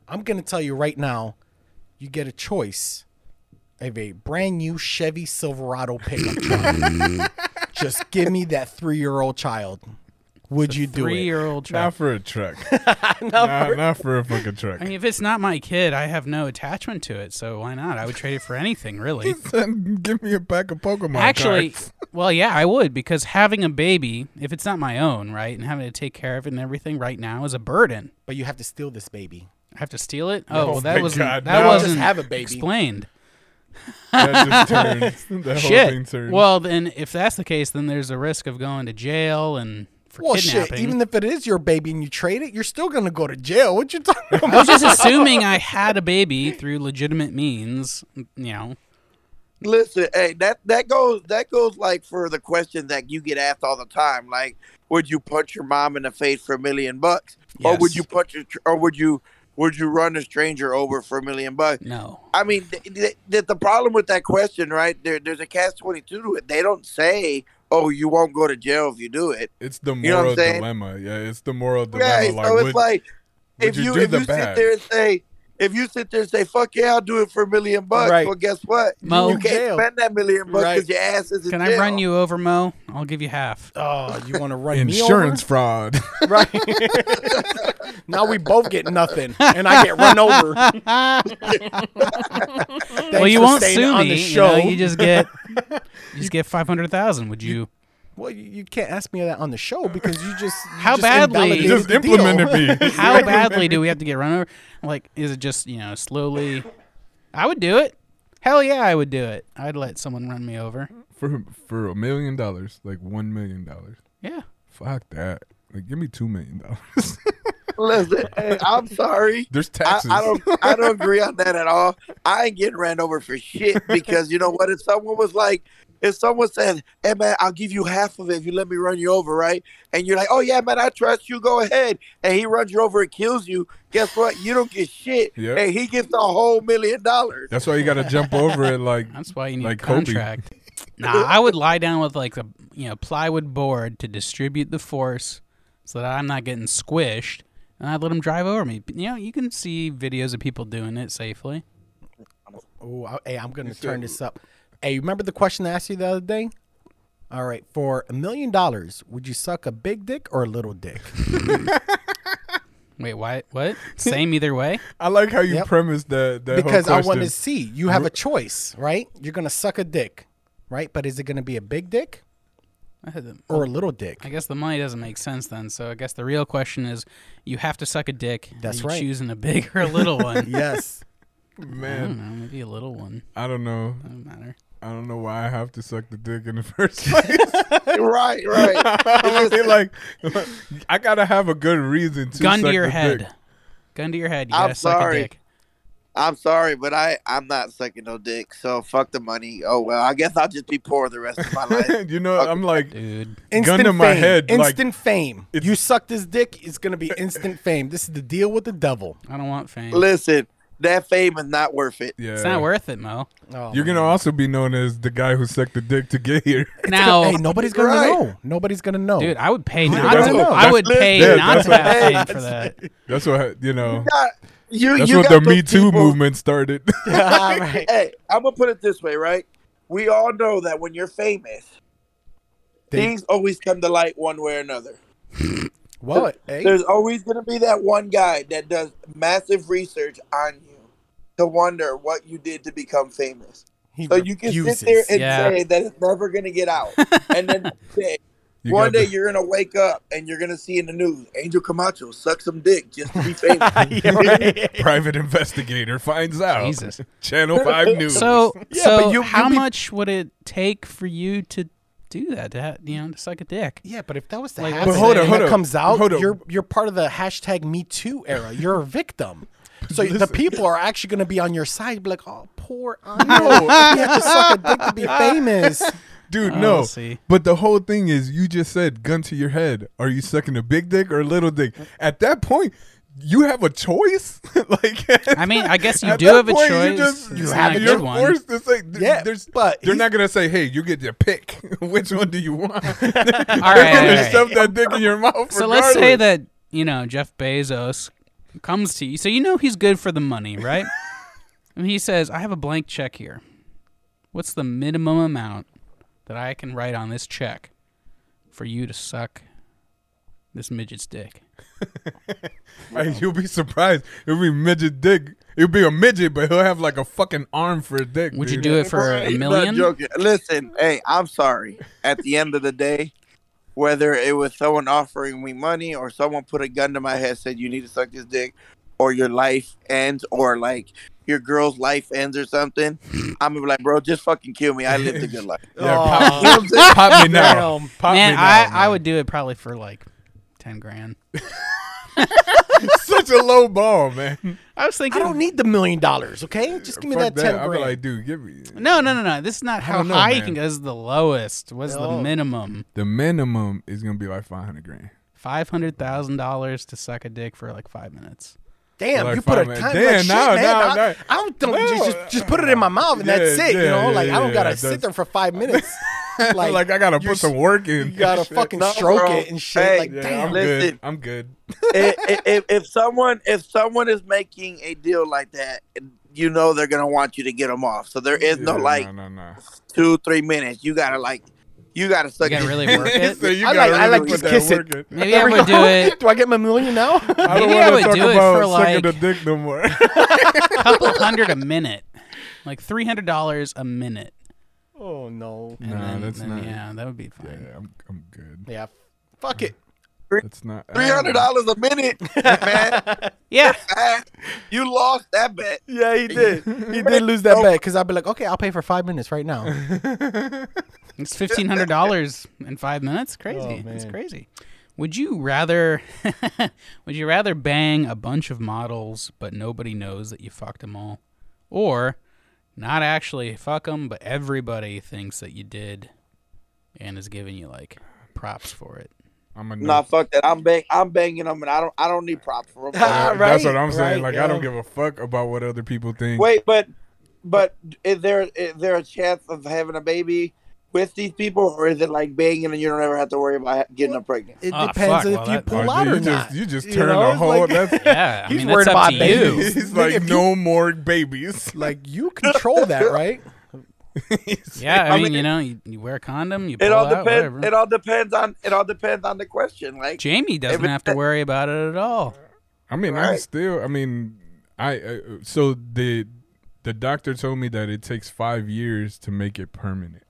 [SPEAKER 2] I'm gonna tell you right now, you get a choice of a brand new Chevy Silverado pickup truck. Just give me that three year old child. Would you do it?
[SPEAKER 3] Three-year-old
[SPEAKER 1] Not for a truck. not, not for a fucking truck.
[SPEAKER 3] I mean, if it's not my kid, I have no attachment to it, so why not? I would trade it for anything, really.
[SPEAKER 1] Give me a pack of Pokemon
[SPEAKER 3] Actually,
[SPEAKER 1] cards.
[SPEAKER 3] well, yeah, I would because having a baby, if it's not my own, right, and having to take care of it and everything right now is a burden.
[SPEAKER 2] But you have to steal this baby.
[SPEAKER 3] I have to steal it. Oh, oh well, that wasn't
[SPEAKER 1] God,
[SPEAKER 3] that
[SPEAKER 1] no.
[SPEAKER 3] wasn't
[SPEAKER 2] Just have a baby.
[SPEAKER 3] explained.
[SPEAKER 1] that just turned. That whole thing
[SPEAKER 3] Shit.
[SPEAKER 1] turned.
[SPEAKER 3] Well, then if that's the case, then there's a risk of going to jail and for
[SPEAKER 2] Well,
[SPEAKER 3] kidnapping.
[SPEAKER 2] shit. Even if it is your baby and you trade it, you're still gonna go to jail. What you talking about?
[SPEAKER 3] I
[SPEAKER 2] about?
[SPEAKER 3] was just assuming I had a baby through legitimate means. You know,
[SPEAKER 7] Listen, hey, that that goes that goes like for the question that you get asked all the time, like, would you punch your mom in the face for a million bucks, or would you punch, a, or would you would you run a stranger over for a million bucks?
[SPEAKER 3] no.
[SPEAKER 7] I mean, th- th- th- the problem with that question, right? There, there's a catch twenty two to it. They don't say, "Oh, you won't go to jail if you do it."
[SPEAKER 1] it's the
[SPEAKER 7] know what I'm
[SPEAKER 1] moral dilemma. Yeah, it's the moral dilemma.
[SPEAKER 7] Yeah,
[SPEAKER 1] like,
[SPEAKER 7] so
[SPEAKER 1] would,
[SPEAKER 7] it's like
[SPEAKER 1] would
[SPEAKER 7] if
[SPEAKER 1] you
[SPEAKER 7] you, if
[SPEAKER 1] the
[SPEAKER 7] you
[SPEAKER 1] bad?
[SPEAKER 7] sit there and say. If you sit there and say "fuck yeah," I'll do it for a million bucks.
[SPEAKER 2] Right.
[SPEAKER 7] Well, guess what?
[SPEAKER 3] Mo-
[SPEAKER 7] you can't
[SPEAKER 2] Jail.
[SPEAKER 7] spend that million bucks
[SPEAKER 2] Right.
[SPEAKER 7] because your ass is in
[SPEAKER 3] Can
[SPEAKER 7] jail.
[SPEAKER 3] I run you over, Mo? I'll give you half.
[SPEAKER 2] Oh, you want to run
[SPEAKER 1] insurance fraud.
[SPEAKER 2] right? now we both get nothing, and I get run over.
[SPEAKER 3] well, you won't
[SPEAKER 2] staying
[SPEAKER 3] sue
[SPEAKER 2] on
[SPEAKER 3] me.
[SPEAKER 2] the
[SPEAKER 3] You,
[SPEAKER 2] show.
[SPEAKER 3] know, you just get you just get five hundred thousand. Would you?
[SPEAKER 2] Well, you, you can't ask me that on the show because you just you
[SPEAKER 3] How
[SPEAKER 2] just
[SPEAKER 3] badly-
[SPEAKER 2] invalidated
[SPEAKER 1] just
[SPEAKER 2] the deal.
[SPEAKER 1] implemented me.
[SPEAKER 3] How badly do we have to get run over? Like, is it just you know slowly? I would do it. Hell yeah, I would do it. I'd let someone run me over.
[SPEAKER 1] for for a million dollars, like one million dollars.
[SPEAKER 3] Yeah.
[SPEAKER 1] Fuck that. Like, give me two million dollars.
[SPEAKER 7] Listen, hey, I'm sorry.
[SPEAKER 1] There's
[SPEAKER 7] I,
[SPEAKER 1] taxes.
[SPEAKER 7] I don't I don't agree on that at all. I ain't getting ran over for shit because you know what? If someone was like, if someone said, "Hey man, I'll give you half of it if you let me run you over," right? And you're like, "Oh yeah, man, I trust you. Go ahead." And he runs you over and kills you. Guess what? You don't get shit.
[SPEAKER 1] Yep.
[SPEAKER 7] And he gets a whole million dollars.
[SPEAKER 1] That's why you got to jump over it. Like,
[SPEAKER 3] That's why you need
[SPEAKER 1] Like
[SPEAKER 3] a
[SPEAKER 1] Kobe.
[SPEAKER 3] contract. nah, I would lie down with like a you know plywood board to distribute the force so that I'm not getting squished, and I'd let him drive over me. But, you know, you can see videos of people doing it safely.
[SPEAKER 2] Oh, hey, I'm gonna turn this up. Hey, remember the question I asked you the other day? All right, for a million dollars, would you suck a big dick or a little dick?
[SPEAKER 3] Wait, why? What? Same either way?
[SPEAKER 1] I like how you
[SPEAKER 2] Yep.
[SPEAKER 1] premised the the
[SPEAKER 2] because
[SPEAKER 1] whole
[SPEAKER 2] I
[SPEAKER 1] question.
[SPEAKER 2] want to see. You have a choice, right? You're gonna suck a dick, right? But is it gonna be a big dick
[SPEAKER 3] I
[SPEAKER 2] or a little dick?
[SPEAKER 3] I guess the money doesn't make sense then. So I guess the real question is, you have to suck a dick.
[SPEAKER 2] That's
[SPEAKER 3] you
[SPEAKER 2] right.
[SPEAKER 3] Choosing a big or a little one.
[SPEAKER 2] yes.
[SPEAKER 3] I
[SPEAKER 1] Man,
[SPEAKER 3] don't know. Maybe a little one.
[SPEAKER 1] I don't know.
[SPEAKER 3] Doesn't matter.
[SPEAKER 1] I don't know why I have to suck the dick in the first place.
[SPEAKER 7] right, right.
[SPEAKER 1] I mean, like, I gotta have a good reason to
[SPEAKER 3] Gun to your
[SPEAKER 1] the
[SPEAKER 3] head.
[SPEAKER 1] dick.
[SPEAKER 3] Gun to your head. You
[SPEAKER 7] I'm
[SPEAKER 3] gotta suck
[SPEAKER 7] sorry.
[SPEAKER 3] a dick.
[SPEAKER 7] I'm sorry, but I I'm not sucking no dick. So fuck the money. Oh well, I guess I'll just be poor the rest of my life.
[SPEAKER 1] you know, I'm like,
[SPEAKER 3] Dude.
[SPEAKER 2] Instant
[SPEAKER 1] to my
[SPEAKER 2] fame.
[SPEAKER 1] head, like,
[SPEAKER 2] Instant fame.
[SPEAKER 1] it's-
[SPEAKER 2] You suck this dick, it's gonna be instant fame. This is the deal with the devil.
[SPEAKER 3] I don't want fame.
[SPEAKER 7] Listen, that fame is not worth it.
[SPEAKER 1] yeah,
[SPEAKER 3] It's not worth it, Mo.
[SPEAKER 2] Oh,
[SPEAKER 1] You're gonna
[SPEAKER 2] man.
[SPEAKER 1] also be known as the guy who sucked the dick to get here.
[SPEAKER 3] Now,
[SPEAKER 2] Hey, nobody's gonna
[SPEAKER 7] Right.
[SPEAKER 2] know. Nobody's gonna know.
[SPEAKER 3] dude, I would pay not
[SPEAKER 1] That's
[SPEAKER 3] to.
[SPEAKER 1] what-
[SPEAKER 3] I would pay
[SPEAKER 1] yeah,
[SPEAKER 3] not to have fame for that.
[SPEAKER 1] That's what you know.
[SPEAKER 7] Got- you,
[SPEAKER 1] That's
[SPEAKER 7] you
[SPEAKER 1] what the Me Too
[SPEAKER 7] people-
[SPEAKER 1] movement started.
[SPEAKER 2] right.
[SPEAKER 7] Hey, I'm gonna put it this way, right? We all know that when you're famous,
[SPEAKER 2] They-
[SPEAKER 7] things always come to light one way or another.
[SPEAKER 2] What? Hey,
[SPEAKER 7] There's always gonna be that one guy that does massive research on you to wonder what you did to become famous.
[SPEAKER 2] he
[SPEAKER 7] So you can sit there and
[SPEAKER 3] Yeah.
[SPEAKER 7] say that it's never gonna get out, and then say,
[SPEAKER 1] You
[SPEAKER 7] one day
[SPEAKER 1] the-
[SPEAKER 7] you're gonna wake up and you're gonna see in the news Angel Camacho suck some dick just to be famous.
[SPEAKER 2] Yeah, right.
[SPEAKER 1] Private investigator finds out.
[SPEAKER 3] Jesus.
[SPEAKER 1] Channel Five News.
[SPEAKER 3] So,
[SPEAKER 2] Yeah,
[SPEAKER 3] so
[SPEAKER 2] but you-
[SPEAKER 3] how
[SPEAKER 2] be-
[SPEAKER 3] much would it take for you to do that? To ha- you know, to suck a dick?
[SPEAKER 2] Yeah, but if that was the
[SPEAKER 3] Like,
[SPEAKER 2] happen,
[SPEAKER 3] let's hold
[SPEAKER 1] on, hold
[SPEAKER 2] that
[SPEAKER 1] on,
[SPEAKER 2] comes out,
[SPEAKER 1] hold on.
[SPEAKER 2] you're you're part of the hashtag Me Too era. You're a victim. So the people are actually going to be on your side. Be like, oh, poor Anu. you have to suck a dick to be famous.
[SPEAKER 1] Dude,
[SPEAKER 3] Oh,
[SPEAKER 1] no.
[SPEAKER 3] see.
[SPEAKER 1] But the whole thing is, you just said gun to your head. Are you sucking a big dick or a little dick? At that point, you have a choice. like,
[SPEAKER 3] I mean, I guess you do
[SPEAKER 1] that
[SPEAKER 3] have a choice.
[SPEAKER 1] You just, you have
[SPEAKER 3] a
[SPEAKER 1] you're
[SPEAKER 3] good one.
[SPEAKER 1] forced to say, th-
[SPEAKER 2] Yeah,
[SPEAKER 1] there's,
[SPEAKER 2] but
[SPEAKER 1] they're not gonna say, "Hey, you get to pick which one do you want." they're
[SPEAKER 3] All right,
[SPEAKER 1] gonna
[SPEAKER 3] all right.
[SPEAKER 1] shove that dick in your mouth.
[SPEAKER 3] So let's say that you know Jeff Bezos comes to you, so you know he's good for the money, right? and he says, "I have a blank check here. What's the minimum amount that I can write on this check for you to suck this midget's dick?"
[SPEAKER 1] Hey, you'll be surprised. It'll be midget dick. It'll be a midget, but he'll have like a fucking arm for a dick.
[SPEAKER 3] Would you do it for a
[SPEAKER 7] Not
[SPEAKER 3] million?
[SPEAKER 7] joking. Listen, hey, I'm sorry. At the end of the day, whether it was someone offering me money or someone put a gun to my head said you need to suck this dick or your life ends or like your girl's life ends or something, I'm gonna be like, bro, just fucking kill me. I lived a good life.
[SPEAKER 1] Yeah,
[SPEAKER 2] Aw.
[SPEAKER 1] pop,
[SPEAKER 7] You know I'm
[SPEAKER 1] pop me now.
[SPEAKER 2] Damn.
[SPEAKER 1] Pop
[SPEAKER 3] man,
[SPEAKER 1] me now,
[SPEAKER 3] I I would do it probably for like ten grand.
[SPEAKER 1] Such a low ball, man.
[SPEAKER 3] I was thinking I
[SPEAKER 2] don't need the million dollars. Okay, just give me
[SPEAKER 1] Fuck
[SPEAKER 2] that ten grand.
[SPEAKER 1] I'd be like, dude, give me
[SPEAKER 3] no, no, no, no. This is not how
[SPEAKER 1] don't know,
[SPEAKER 3] high you can go. This is the lowest. What's the
[SPEAKER 2] Oh.
[SPEAKER 3] minimum?
[SPEAKER 1] the minimum is gonna be like five hundred grand.
[SPEAKER 3] Five hundred thousand dollars to suck a dick for like five minutes.
[SPEAKER 2] Damn,
[SPEAKER 1] Like
[SPEAKER 2] you put a
[SPEAKER 1] five
[SPEAKER 2] time
[SPEAKER 1] minutes.
[SPEAKER 2] like shit,
[SPEAKER 1] Damn,
[SPEAKER 2] man.
[SPEAKER 1] now,
[SPEAKER 2] I,
[SPEAKER 1] now.
[SPEAKER 2] I don't think
[SPEAKER 1] No.
[SPEAKER 2] just, just just put it in my mouth and that's
[SPEAKER 1] Yeah,
[SPEAKER 2] it. You
[SPEAKER 1] yeah,
[SPEAKER 2] know,
[SPEAKER 1] yeah,
[SPEAKER 2] like I don't gotta
[SPEAKER 1] yeah,
[SPEAKER 2] sit there for five minutes. like,
[SPEAKER 1] Like, I gotta put some work in.
[SPEAKER 2] you gotta fucking
[SPEAKER 7] No,
[SPEAKER 2] stroke
[SPEAKER 7] bro.
[SPEAKER 2] it and shit.
[SPEAKER 7] Hey,
[SPEAKER 2] like,
[SPEAKER 1] Yeah,
[SPEAKER 2] damn.
[SPEAKER 1] I'm
[SPEAKER 7] Listen.
[SPEAKER 1] good. I'm good.
[SPEAKER 7] if, if, if someone if someone is making a deal like that, you know they're gonna want you to get them off. So there is no
[SPEAKER 1] Yeah,
[SPEAKER 7] like
[SPEAKER 1] no, no, no.
[SPEAKER 7] two three minutes. You gotta like you gotta suck.
[SPEAKER 3] You gotta really work it.
[SPEAKER 1] so you
[SPEAKER 2] I
[SPEAKER 1] gotta
[SPEAKER 2] like- I
[SPEAKER 1] really
[SPEAKER 2] like just
[SPEAKER 1] that
[SPEAKER 2] kiss it.
[SPEAKER 1] work in.
[SPEAKER 3] Maybe I would do it
[SPEAKER 2] Do I get my million now?
[SPEAKER 1] I don't
[SPEAKER 3] Maybe I
[SPEAKER 1] want
[SPEAKER 3] would
[SPEAKER 1] to talk
[SPEAKER 3] do it
[SPEAKER 1] about
[SPEAKER 3] for,
[SPEAKER 1] sucking
[SPEAKER 3] like-
[SPEAKER 1] the dick no more.
[SPEAKER 3] a couple hundred a minute, like three hundred dollars a minute.
[SPEAKER 2] oh no.
[SPEAKER 3] And
[SPEAKER 1] Nah,
[SPEAKER 3] then,
[SPEAKER 1] that's
[SPEAKER 3] then,
[SPEAKER 1] not-
[SPEAKER 3] Yeah, that would be fine.
[SPEAKER 1] yeah, I'm, I'm good.
[SPEAKER 2] Yeah. Fuck it.
[SPEAKER 1] That's not
[SPEAKER 7] Three hundred dollars a minute, man.
[SPEAKER 3] Yeah,
[SPEAKER 7] Ah, you lost that bet.
[SPEAKER 2] Yeah, he did. He did lose that bet because I'd be like, okay, I'll pay for five minutes right now.
[SPEAKER 3] It's fifteen hundred dollars in five minutes. Crazy.
[SPEAKER 2] Oh,
[SPEAKER 3] It's crazy. Would you rather? would you rather bang a bunch of models but nobody knows that you fucked them all, or not actually fuck them but everybody thinks that you did, and is giving you like props for it?
[SPEAKER 1] I'm a
[SPEAKER 7] Nah, fuck that. I'm bang. I'm banging them, and I don't. I don't need props for them.
[SPEAKER 1] Yeah, That's what I'm saying.
[SPEAKER 2] right,
[SPEAKER 1] like I don't give a fuck about what other people think.
[SPEAKER 7] Wait, but but is there is there a chance of having a baby with these people, or is it like banging and you don't ever have to worry about getting them pregnant?
[SPEAKER 2] It
[SPEAKER 3] Ah,
[SPEAKER 2] depends
[SPEAKER 3] fuck,
[SPEAKER 2] if
[SPEAKER 3] well,
[SPEAKER 2] you
[SPEAKER 3] that-
[SPEAKER 2] pull
[SPEAKER 1] Oh,
[SPEAKER 2] out
[SPEAKER 1] dude,
[SPEAKER 2] or
[SPEAKER 1] you
[SPEAKER 2] not.
[SPEAKER 1] just you just
[SPEAKER 2] You
[SPEAKER 1] turn
[SPEAKER 2] know,
[SPEAKER 1] the whole.
[SPEAKER 2] like-
[SPEAKER 1] that's
[SPEAKER 3] Yeah, I
[SPEAKER 2] He's
[SPEAKER 3] mean
[SPEAKER 2] worried
[SPEAKER 3] that's up
[SPEAKER 2] about
[SPEAKER 3] you.
[SPEAKER 2] babies.
[SPEAKER 1] it's like
[SPEAKER 2] if you-
[SPEAKER 1] no more babies.
[SPEAKER 2] Like you control that, right?
[SPEAKER 3] Yeah, I,
[SPEAKER 7] I
[SPEAKER 3] mean,
[SPEAKER 7] mean,
[SPEAKER 3] you know, you, you wear a condom, you pull
[SPEAKER 7] It all
[SPEAKER 3] out,
[SPEAKER 7] depends.
[SPEAKER 3] whatever.
[SPEAKER 7] It all depends on. It all depends on the question. Like
[SPEAKER 3] Jaime doesn't
[SPEAKER 7] it-
[SPEAKER 3] have to worry about it at all.
[SPEAKER 1] I mean, I still. I mean, I. Uh, so the the doctor told me that it takes five years to make it permanent.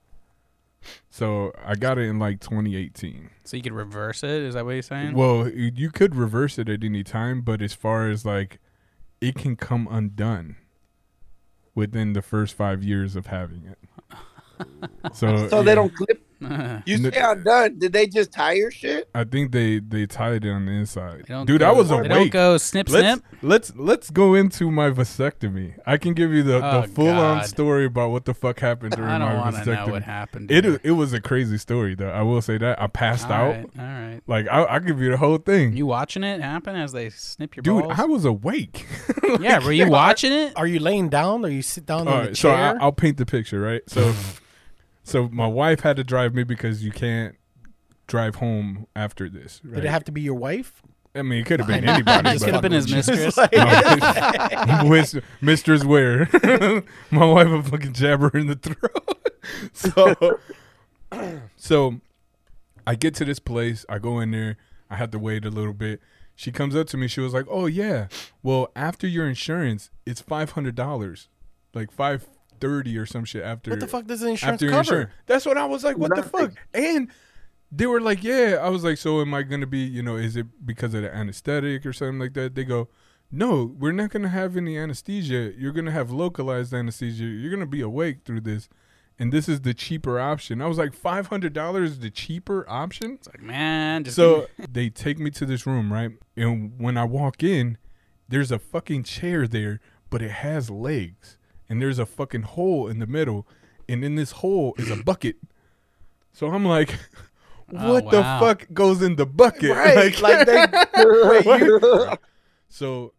[SPEAKER 1] So I got it in like 2018.
[SPEAKER 3] So you could reverse it. Is that what you're saying?
[SPEAKER 1] Well, you you could reverse it at any time, but as far as like, it can come undone within the first five years of having it. So,
[SPEAKER 7] so
[SPEAKER 1] yeah,
[SPEAKER 7] they don't clip.
[SPEAKER 3] They
[SPEAKER 7] You say I'm done. Did they just tie your shit?
[SPEAKER 1] I think they they tied it on the inside. Dude,
[SPEAKER 3] go,
[SPEAKER 1] I was
[SPEAKER 3] They
[SPEAKER 1] awake.
[SPEAKER 3] don't go snip
[SPEAKER 1] let's,
[SPEAKER 3] snip.
[SPEAKER 1] let's let's go into my vasectomy. I can give you the,
[SPEAKER 3] Oh,
[SPEAKER 1] the full on story about what the fuck happened during
[SPEAKER 3] I don't want to know
[SPEAKER 1] vasectomy.
[SPEAKER 3] what happened.
[SPEAKER 1] It
[SPEAKER 3] dude.
[SPEAKER 1] it was a crazy story though. I will say that I passed
[SPEAKER 3] All
[SPEAKER 1] out.
[SPEAKER 3] right, all right.
[SPEAKER 1] Like I I'll give you the whole thing.
[SPEAKER 3] You watching it happen as they snip your
[SPEAKER 1] Dude,
[SPEAKER 3] balls?
[SPEAKER 1] I was awake.
[SPEAKER 3] yeah, were you watching it?
[SPEAKER 2] Are you laying down or you sit down
[SPEAKER 1] All
[SPEAKER 2] on the
[SPEAKER 1] right, so I. I'll paint the picture, right? So, so my wife had to drive me because you can't drive home after this. Right?
[SPEAKER 2] Did it have to be your wife?
[SPEAKER 1] I mean, it could have been anybody. it
[SPEAKER 3] could have been his mistress.
[SPEAKER 1] No, Mis- Mistress Ware. My wife a fucking jabber in the throat. so, so I get to this place. I go in there. I have to wait a little bit. She comes up to me. She was like, "Oh yeah, well after your insurance, it's five hundred dollars, like five thirty or some shit after."
[SPEAKER 2] What the fuck does the insurance
[SPEAKER 1] after
[SPEAKER 2] cover?
[SPEAKER 1] insurance. That's what I was like. What the fuck? And they were like, yeah. I was like, so am I gonna be? You know, is it because of the anesthetic or something like that? They go, no, we're not gonna have any anesthesia. You're gonna have localized anesthesia. You're gonna be awake through this. And this is the cheaper option. I was like, five hundred dollars is the cheaper option.
[SPEAKER 3] It's Like, man, just
[SPEAKER 1] So they take me to this room, right? And when I walk in, there's a fucking chair there, but it has legs. And there's a fucking hole in the middle. And in this hole is a bucket. So I'm like,
[SPEAKER 3] Oh,
[SPEAKER 1] what
[SPEAKER 3] wow.
[SPEAKER 1] the fuck goes in the bucket?
[SPEAKER 2] Right, like they-
[SPEAKER 1] wait, you- so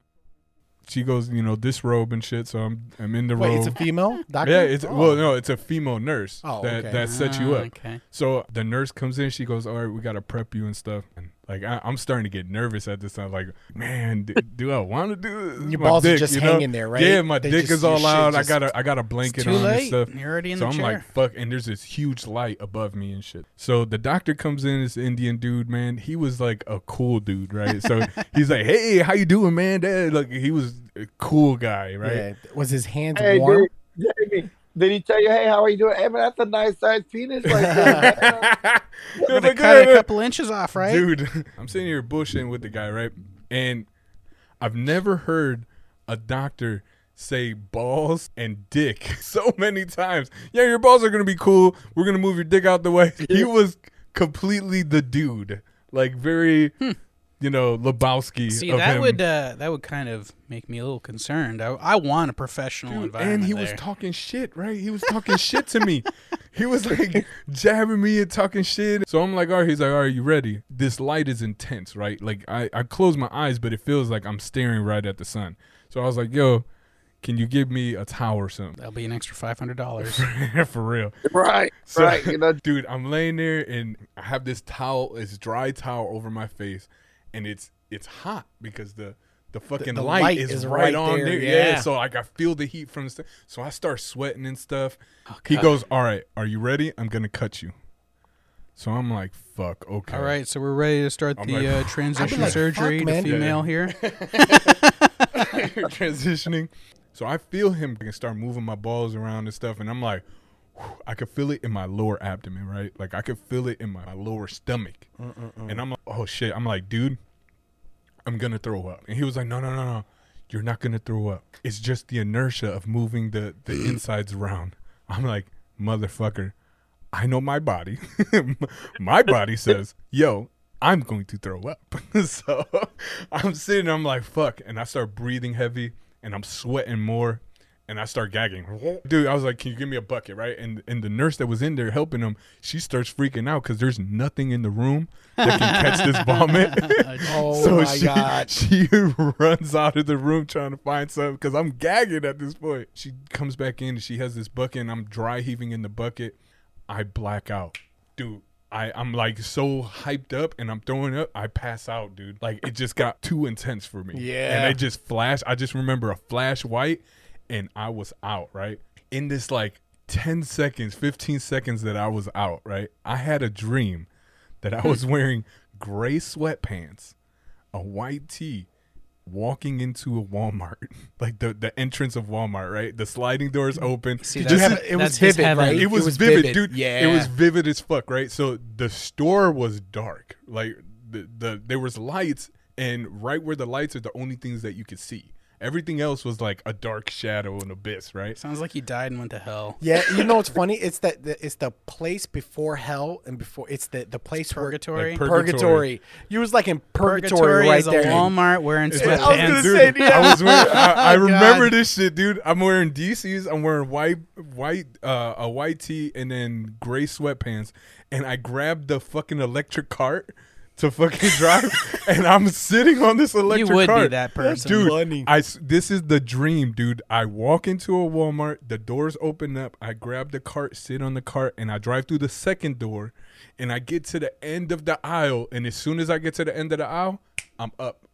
[SPEAKER 1] she goes, you know, this robe and shit. So I'm I'm in the
[SPEAKER 2] Wait,
[SPEAKER 1] robe.
[SPEAKER 2] it's a female doctor?
[SPEAKER 1] Yeah, it's
[SPEAKER 2] Oh.
[SPEAKER 1] well, no, it's a female nurse
[SPEAKER 2] Oh,
[SPEAKER 1] that
[SPEAKER 2] okay.
[SPEAKER 1] that sets you
[SPEAKER 3] Ah,
[SPEAKER 1] up.
[SPEAKER 3] Okay.
[SPEAKER 1] So the nurse comes in. She goes, "All right, we gotta prep you and stuff." And like I, I'm starting to get nervous at this time. Like, man, do, do I want to do this?
[SPEAKER 2] Your
[SPEAKER 1] My
[SPEAKER 2] balls are
[SPEAKER 1] dick,
[SPEAKER 2] just
[SPEAKER 1] you know?
[SPEAKER 2] hanging there, right?
[SPEAKER 1] Yeah, my
[SPEAKER 2] They
[SPEAKER 1] dick
[SPEAKER 2] just-
[SPEAKER 1] is all
[SPEAKER 2] your shit
[SPEAKER 1] out. I got a I got a blanket
[SPEAKER 3] too
[SPEAKER 1] on
[SPEAKER 3] late.
[SPEAKER 1] and stuff.
[SPEAKER 3] You're already in
[SPEAKER 1] so
[SPEAKER 3] the
[SPEAKER 1] I'm
[SPEAKER 3] chair.
[SPEAKER 1] like, fuck, and there's this huge light above me and shit. So the doctor comes in, this Indian dude, man. He was like a cool dude, right? So he's like, "Hey, how you doing, man?" Dad, like he was a cool guy, right?
[SPEAKER 2] Yeah. Was his hands
[SPEAKER 7] Hey,
[SPEAKER 2] warm?
[SPEAKER 7] did, Jaime, did he tell you, hey, how are you doing? Hey, man, that's a nice sized penis right there.
[SPEAKER 1] He was like,
[SPEAKER 3] cut
[SPEAKER 1] "Yeah,
[SPEAKER 3] a couple inches off, right?
[SPEAKER 1] Dude, I'm sitting here bushing with the guy, right? And I've never heard a doctor say balls and dick so many times. Yeah, your balls are gonna be cool. We're gonna move your dick out the way. He was completely the dude, like very, hmm. You know, Lebowski.
[SPEAKER 3] See,
[SPEAKER 1] of
[SPEAKER 3] that
[SPEAKER 1] him.
[SPEAKER 3] would uh, that would kind of make me a little concerned. I, I want a professional
[SPEAKER 1] Dude,
[SPEAKER 3] environment.
[SPEAKER 1] and he was talking shit, right? He was talking shit to me. He was like jabbing me and talking shit. So I'm like, all right, he's like, all right, you ready? This light is intense, right? Like I, I close my eyes, but it feels like I'm staring right at the sun. So I was like, yo, can you give me a towel or something?
[SPEAKER 3] That'll be an extra five hundred dollars.
[SPEAKER 1] For real.
[SPEAKER 7] right,
[SPEAKER 1] So,
[SPEAKER 7] right. You know,
[SPEAKER 1] dude, I'm laying there and I have this towel, this dry towel over my face, and it's it's hot because the the fucking
[SPEAKER 2] the
[SPEAKER 1] light,
[SPEAKER 2] light
[SPEAKER 1] is,
[SPEAKER 2] is
[SPEAKER 1] right,
[SPEAKER 2] right
[SPEAKER 1] on
[SPEAKER 2] there,
[SPEAKER 1] there. Yeah.
[SPEAKER 2] yeah.
[SPEAKER 1] So like I feel the heat from the st- so I start sweating and stuff.
[SPEAKER 2] Oh,
[SPEAKER 1] he goes, "All right, are you ready? I'm gonna cut you." So I'm like, "Fuck, okay."
[SPEAKER 3] All right, so we're ready to start
[SPEAKER 1] I'm
[SPEAKER 3] the
[SPEAKER 1] like-
[SPEAKER 3] uh, transition
[SPEAKER 2] like,
[SPEAKER 3] surgery
[SPEAKER 2] fuck,
[SPEAKER 3] to
[SPEAKER 2] man.
[SPEAKER 3] female here.
[SPEAKER 1] transitioning. So I feel him start moving my balls around and stuff, and I'm like, whew, I could feel it in my lower abdomen, right? Like I could feel it in my lower stomach, and I'm like, oh shit. I'm like, dude, I'm gonna throw up. And he was like, no, no, no, no, you're not gonna throw up. It's just the inertia of moving the the insides around. I'm like, motherfucker, I know my body. my body says, yo, I'm going to throw up. so I'm sitting, I'm like, fuck. And I start breathing heavy and I'm sweating more and I start gagging. Dude, I was like, can you give me a bucket, right? And and the nurse that was in there helping him, she starts freaking out because there's nothing in the room that can catch this vomit.
[SPEAKER 2] Oh
[SPEAKER 1] so
[SPEAKER 2] my
[SPEAKER 1] she,
[SPEAKER 2] god.
[SPEAKER 1] she runs out of the room trying to find something because I'm gagging at this point. She comes back in and she has this bucket and I'm dry heaving in the bucket. I black out, dude. I, I'm like so hyped up and I'm throwing up, I pass out, dude. Like it just got too intense for me.
[SPEAKER 2] Yeah.
[SPEAKER 1] And I just flash. I just remember a flash white and I was out, right? In this like 10 seconds, 15 seconds that I was out, right? I had a dream that I hmm. was wearing gray sweatpants, a white tee, walking into a Walmart, like the the entrance of Walmart, right? The sliding doors mm. open.
[SPEAKER 3] See,
[SPEAKER 2] Did you
[SPEAKER 3] that's-
[SPEAKER 2] have it was vivid,
[SPEAKER 3] heaven.
[SPEAKER 2] right?
[SPEAKER 1] It was,
[SPEAKER 2] was
[SPEAKER 1] vivid,
[SPEAKER 2] vivid.
[SPEAKER 1] dude.
[SPEAKER 2] Yeah.
[SPEAKER 1] it was vivid as fuck, right? So the store was dark, like the the there was lights, and right where the lights are the only things that you could see. Everything else was like a dark shadow and abyss, right?
[SPEAKER 3] Sounds like he died and went to hell.
[SPEAKER 2] Yeah, you know what's funny? It's that the, it's the place before hell and before it's the the place
[SPEAKER 3] Purgatory.
[SPEAKER 1] Like purgatory.
[SPEAKER 2] purgatory. You was like in purgatory,
[SPEAKER 3] Purgatory
[SPEAKER 2] right
[SPEAKER 3] is a
[SPEAKER 2] there.
[SPEAKER 3] Walmart wearing sweatpants.
[SPEAKER 2] I was gonna
[SPEAKER 1] Dude,
[SPEAKER 2] say, yeah.
[SPEAKER 1] I was wearing. I, I
[SPEAKER 2] Oh,
[SPEAKER 1] remember
[SPEAKER 2] God.
[SPEAKER 1] this shit, dude. I'm wearing DCs. I'm wearing white, white, uh, a white tee, and then gray sweatpants. And I grabbed the fucking electric cart to fucking drive, and I'm sitting on this electric
[SPEAKER 3] you would
[SPEAKER 1] cart.
[SPEAKER 3] be that person.
[SPEAKER 1] Dude,
[SPEAKER 2] funny.
[SPEAKER 1] I s- this is the dream, dude. I walk into a Walmart, the doors open up, I grab the cart, sit on the cart, and I drive through the second door, and I get to the end of the aisle, and as soon as I get to the end of the aisle, I'm up.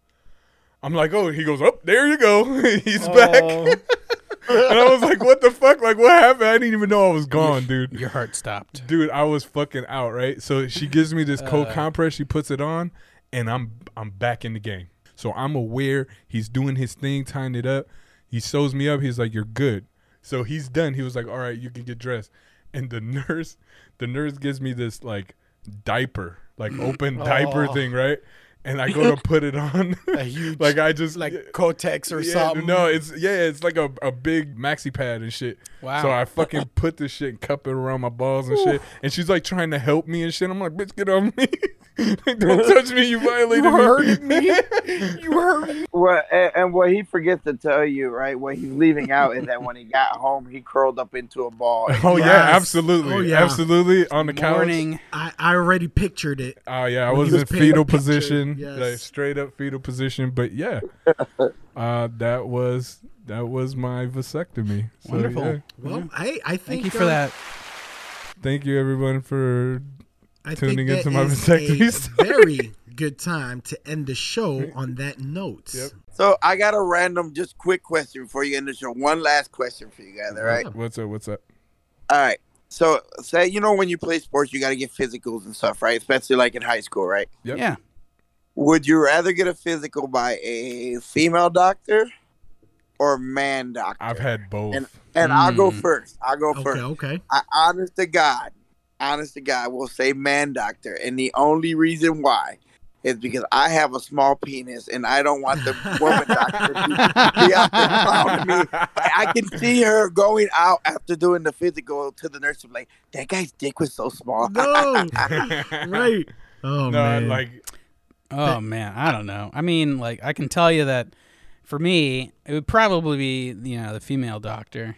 [SPEAKER 1] I'm like, oh, he goes, oh, there you go, he's oh. back. and I was like, what the fuck? Like, what happened? I didn't even know I was gone, dude.
[SPEAKER 3] Your heart stopped.
[SPEAKER 1] Dude, I was fucking out, right? So she gives me this cold uh. compress, she puts it on, and I'm I'm back in the game. So I'm aware he's doing his thing, tying it up. He sews me up. He's like, "You're good." So he's done. He was like, "All right, you can get dressed." And the nurse, the nurse gives me this like diaper, like open diaper
[SPEAKER 2] Oh.
[SPEAKER 1] thing, right? And I go to put it on,
[SPEAKER 2] A huge-
[SPEAKER 1] like I just
[SPEAKER 2] like Kotex or
[SPEAKER 1] yeah,
[SPEAKER 2] something.
[SPEAKER 1] No, it's yeah, it's like a, a big maxi pad and shit.
[SPEAKER 3] Wow.
[SPEAKER 1] So I fucking put this shit and cup it around my balls and shit. And she's like trying to help me and shit. I'm like, bitch, get off me. Like, Don't touch me. You violated
[SPEAKER 2] you
[SPEAKER 1] me.
[SPEAKER 2] hurted me. you hurt me.
[SPEAKER 7] What and, and what he forgets to tell you, right? What he's leaving out is that when he got home, he curled up into a ball.
[SPEAKER 1] Oh yeah, absolutely,
[SPEAKER 2] Oh, yeah.
[SPEAKER 1] absolutely on the couch.
[SPEAKER 3] Morning.
[SPEAKER 2] I, I already pictured it.
[SPEAKER 1] Oh yeah, I
[SPEAKER 2] When
[SPEAKER 1] was in fetal
[SPEAKER 2] the picture,
[SPEAKER 1] position,
[SPEAKER 2] yes.
[SPEAKER 1] like straight up fetal position. But yeah, uh, that was that was my vasectomy. So,
[SPEAKER 3] Wonderful.
[SPEAKER 1] yeah.
[SPEAKER 2] Well, I I think
[SPEAKER 3] Thank you for
[SPEAKER 2] uh,
[SPEAKER 3] that.
[SPEAKER 1] Thank you everyone for
[SPEAKER 2] I
[SPEAKER 1] tuning
[SPEAKER 2] think
[SPEAKER 1] into
[SPEAKER 2] that
[SPEAKER 1] my
[SPEAKER 2] is
[SPEAKER 1] vasectomy
[SPEAKER 2] a
[SPEAKER 1] story.
[SPEAKER 2] very good time to end the show on that note.
[SPEAKER 1] Yep.
[SPEAKER 7] So I got a random, just quick question before you end the show. One last question for you guys. All right.
[SPEAKER 1] What's up? What's up?
[SPEAKER 7] All right. So say you know when you play sports, you got to get physicals and stuff, right? Especially like in high school, right?
[SPEAKER 1] Yep.
[SPEAKER 3] Yeah.
[SPEAKER 7] Would you rather get a physical by a female doctor or a man doctor?
[SPEAKER 1] I've had both.
[SPEAKER 7] and and I'll go
[SPEAKER 3] Mm.
[SPEAKER 7] first. I'll go
[SPEAKER 2] Okay,
[SPEAKER 7] first.
[SPEAKER 2] okay.
[SPEAKER 7] I, honest to God, honest to God, will say man doctor, and the only reason why is because I have a small penis, and I don't want the woman doctor to be, be out there clowning me. I can see her going out after doing the physical to the nurse, and be like, "That guy's dick was so small."
[SPEAKER 2] No, right. Oh
[SPEAKER 1] no,
[SPEAKER 2] man.
[SPEAKER 1] like
[SPEAKER 3] Oh man, I don't know. I mean, like I can tell you that for me, it would probably be you know the female doctor.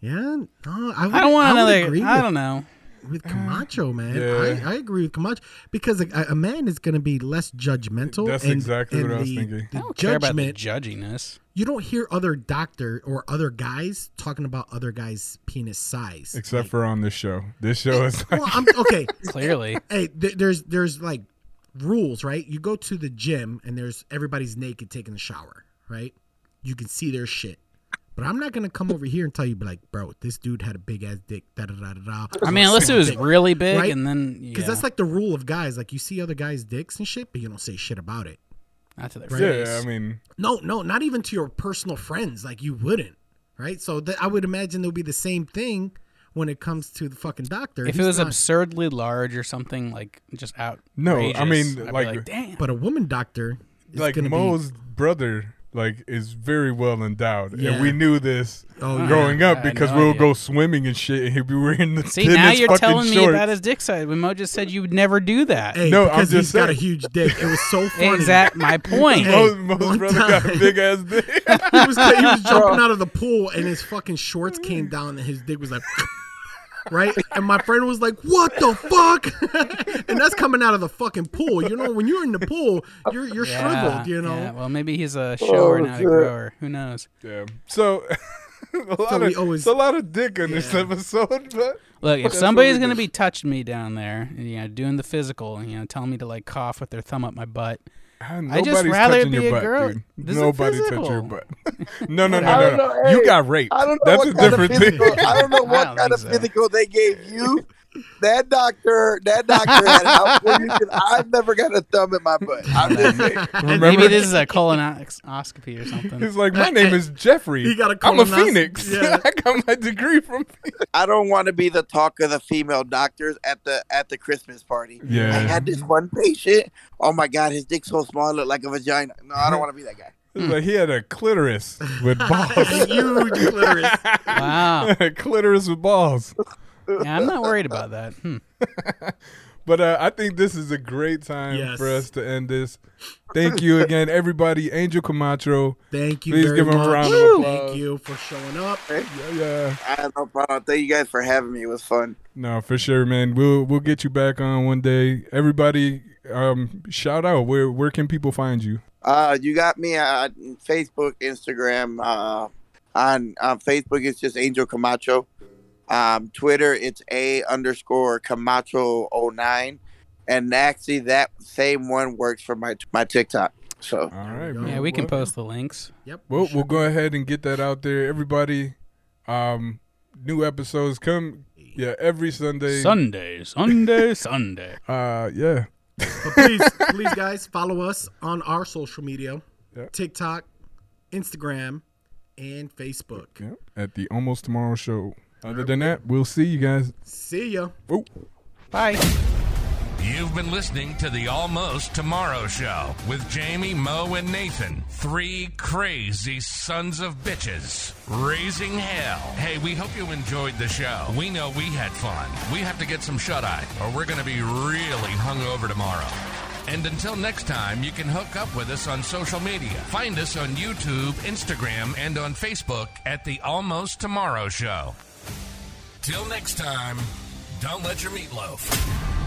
[SPEAKER 2] yeah. No, I, would,
[SPEAKER 3] I don't want
[SPEAKER 2] would
[SPEAKER 3] another.
[SPEAKER 2] Agree
[SPEAKER 3] I don't know.
[SPEAKER 2] with uh, Camacho, man.
[SPEAKER 1] Yeah.
[SPEAKER 2] I, I agree with Camacho because a, a man is going to be less judgmental.
[SPEAKER 1] That's
[SPEAKER 2] and-
[SPEAKER 1] exactly
[SPEAKER 2] and
[SPEAKER 1] what I was thinking.
[SPEAKER 2] The
[SPEAKER 3] I don't care about the judginess.
[SPEAKER 2] you don't hear other doctor or other guys talking about other guys' penis size.
[SPEAKER 1] except
[SPEAKER 2] Like,
[SPEAKER 1] for on this show. This show is like
[SPEAKER 2] well, I'm okay.
[SPEAKER 3] Clearly,
[SPEAKER 2] hey, th- there's there's like rules, right? You go to the gym and there's everybody's naked taking a shower, right? You can see their shit. But I'm not gonna come over here and tell you, be like, bro, this dude had a big ass dick. Da da da da da.
[SPEAKER 3] I mean, unless it was really big,
[SPEAKER 2] Right?
[SPEAKER 3] and then
[SPEAKER 2] because
[SPEAKER 3] yeah,
[SPEAKER 2] that's like the rule of guys. Like you see other guys' dicks and shit, but you don't say shit about it.
[SPEAKER 3] not to their
[SPEAKER 2] Right.
[SPEAKER 3] face.
[SPEAKER 1] yeah. I mean,
[SPEAKER 2] No, no, not even to your personal friends. Like you wouldn't, right? So th- I would imagine there'll be the same thing when it comes to the fucking doctor.
[SPEAKER 3] if it was
[SPEAKER 2] not-
[SPEAKER 3] absurdly large or something like just out.
[SPEAKER 1] No, I mean,
[SPEAKER 3] I'd
[SPEAKER 1] like-
[SPEAKER 3] damn.
[SPEAKER 2] but a woman doctor, is
[SPEAKER 1] like
[SPEAKER 2] gonna be-
[SPEAKER 1] Mo's brother, like is very well endowed,
[SPEAKER 2] Yeah.
[SPEAKER 1] and we knew this
[SPEAKER 2] Oh, yeah.
[SPEAKER 1] growing up because
[SPEAKER 3] no
[SPEAKER 1] we'll
[SPEAKER 3] idea.
[SPEAKER 1] go swimming and shit, and he'd be wearing the
[SPEAKER 3] See, now you're
[SPEAKER 1] fucking
[SPEAKER 3] telling me about his dick size when Mo just said you would never do that.
[SPEAKER 2] Hey,
[SPEAKER 1] No, I'm
[SPEAKER 2] because
[SPEAKER 1] just
[SPEAKER 2] he's got a huge dick. It was so funny.
[SPEAKER 3] exact my point.
[SPEAKER 2] Hey,
[SPEAKER 1] Mo's, Mo's
[SPEAKER 2] one
[SPEAKER 1] brother got a big ass dick.
[SPEAKER 2] he was he was jumping out of the pool and his fucking shorts came down and his dick was like right? And my friend was like what the fuck? And that's coming out of the fucking pool. You know when you're in the pool you're you're shriveled you know?
[SPEAKER 3] yeah, Well, maybe he's a oh, shower,
[SPEAKER 7] Oh,
[SPEAKER 3] not a grower. Who knows?
[SPEAKER 1] yeah. So, a lot
[SPEAKER 2] So
[SPEAKER 1] of
[SPEAKER 2] always-
[SPEAKER 1] it's a lot of dick on this episode, but
[SPEAKER 3] Look, if somebody's gonna be touching me down there, you know, doing the physical, you know, telling me to like cough with their thumb up my butt,
[SPEAKER 1] ah,
[SPEAKER 3] I just rather be
[SPEAKER 1] your
[SPEAKER 3] a
[SPEAKER 1] butt,
[SPEAKER 3] girl.
[SPEAKER 1] dude.
[SPEAKER 3] This
[SPEAKER 1] Nobody touch
[SPEAKER 3] physical.
[SPEAKER 1] your butt. no, no, no, no, no.
[SPEAKER 7] know,
[SPEAKER 1] You got raped.
[SPEAKER 7] I don't know
[SPEAKER 1] That's
[SPEAKER 7] what
[SPEAKER 1] a
[SPEAKER 7] kind
[SPEAKER 1] different
[SPEAKER 7] of physical,
[SPEAKER 1] thing.
[SPEAKER 7] I don't know what
[SPEAKER 3] don't
[SPEAKER 7] kind of
[SPEAKER 3] so.
[SPEAKER 7] physical they gave you. That doctor, that doctor had it out for you 'cause I've never got a thumb in my butt. I'm just saying.
[SPEAKER 3] Maybe this is a colonoscopy or something.
[SPEAKER 1] He's like, my name is Jeffrey.
[SPEAKER 2] He got a
[SPEAKER 1] I'm a phoenix.
[SPEAKER 2] Yeah.
[SPEAKER 1] I got my degree from.
[SPEAKER 7] I don't want to be the talk of the female doctors at the at the Christmas party.
[SPEAKER 1] Yeah.
[SPEAKER 7] I had this one patient. Oh my god, his dick's so small, it looked like a vagina. No, I don't want to be that guy.
[SPEAKER 1] It's like he had a clitoris with balls.
[SPEAKER 2] Huge clitoris.
[SPEAKER 3] Wow.
[SPEAKER 1] a clitoris with balls.
[SPEAKER 3] Yeah, I'm not worried about that. Hmm.
[SPEAKER 1] But uh, I think this is a great time
[SPEAKER 2] Yes.
[SPEAKER 1] for us to end this. Thank you again, everybody. Angel Camacho.
[SPEAKER 2] Thank you
[SPEAKER 1] Please
[SPEAKER 2] very
[SPEAKER 1] give him a round of applause.
[SPEAKER 2] Thank you for showing up.
[SPEAKER 1] Yeah, yeah.
[SPEAKER 7] I have no problem. Thank you guys for having me. It was fun.
[SPEAKER 1] No, for sure, man. We'll we'll get you back on one day. Everybody, um, shout out. Where where can people find you?
[SPEAKER 7] Uh, you got me on Facebook, Instagram. Uh, on on Facebook, it's just Angel Camacho. Um, Twitter, it's a underscore Camacho 09. and actually that same one works for my my TikTok. So
[SPEAKER 1] All right, man.
[SPEAKER 3] Yeah, we can
[SPEAKER 1] Well,
[SPEAKER 3] post the links.
[SPEAKER 2] Yep.
[SPEAKER 1] Well, we'll go ahead and get that out there. Everybody, um, new episodes come. Yeah, every Sunday.
[SPEAKER 3] Sunday, Sunday, Sunday.
[SPEAKER 1] Uh, yeah.
[SPEAKER 2] But please, please, guys, follow us on our social media
[SPEAKER 1] Yeah.
[SPEAKER 2] TikTok, Instagram, and Facebook.
[SPEAKER 1] yeah. At the Almost Tomorrow Show. Other than that, we'll see you guys.
[SPEAKER 2] See ya.
[SPEAKER 1] Oh.
[SPEAKER 3] Bye.
[SPEAKER 5] You've been listening to the Almost Tomorrow Show with Jaime, Mo, and Nathan. Three crazy sons of bitches raising hell. Hey, we hope you enjoyed the show. We know we had fun. We have to get some shut eye, or we're going to be really hungover tomorrow. And until next time, you can hook up with us on social media. Find us on YouTube, Instagram, and on Facebook at The Almost Tomorrow Show. Till next time, don't let your meatloaf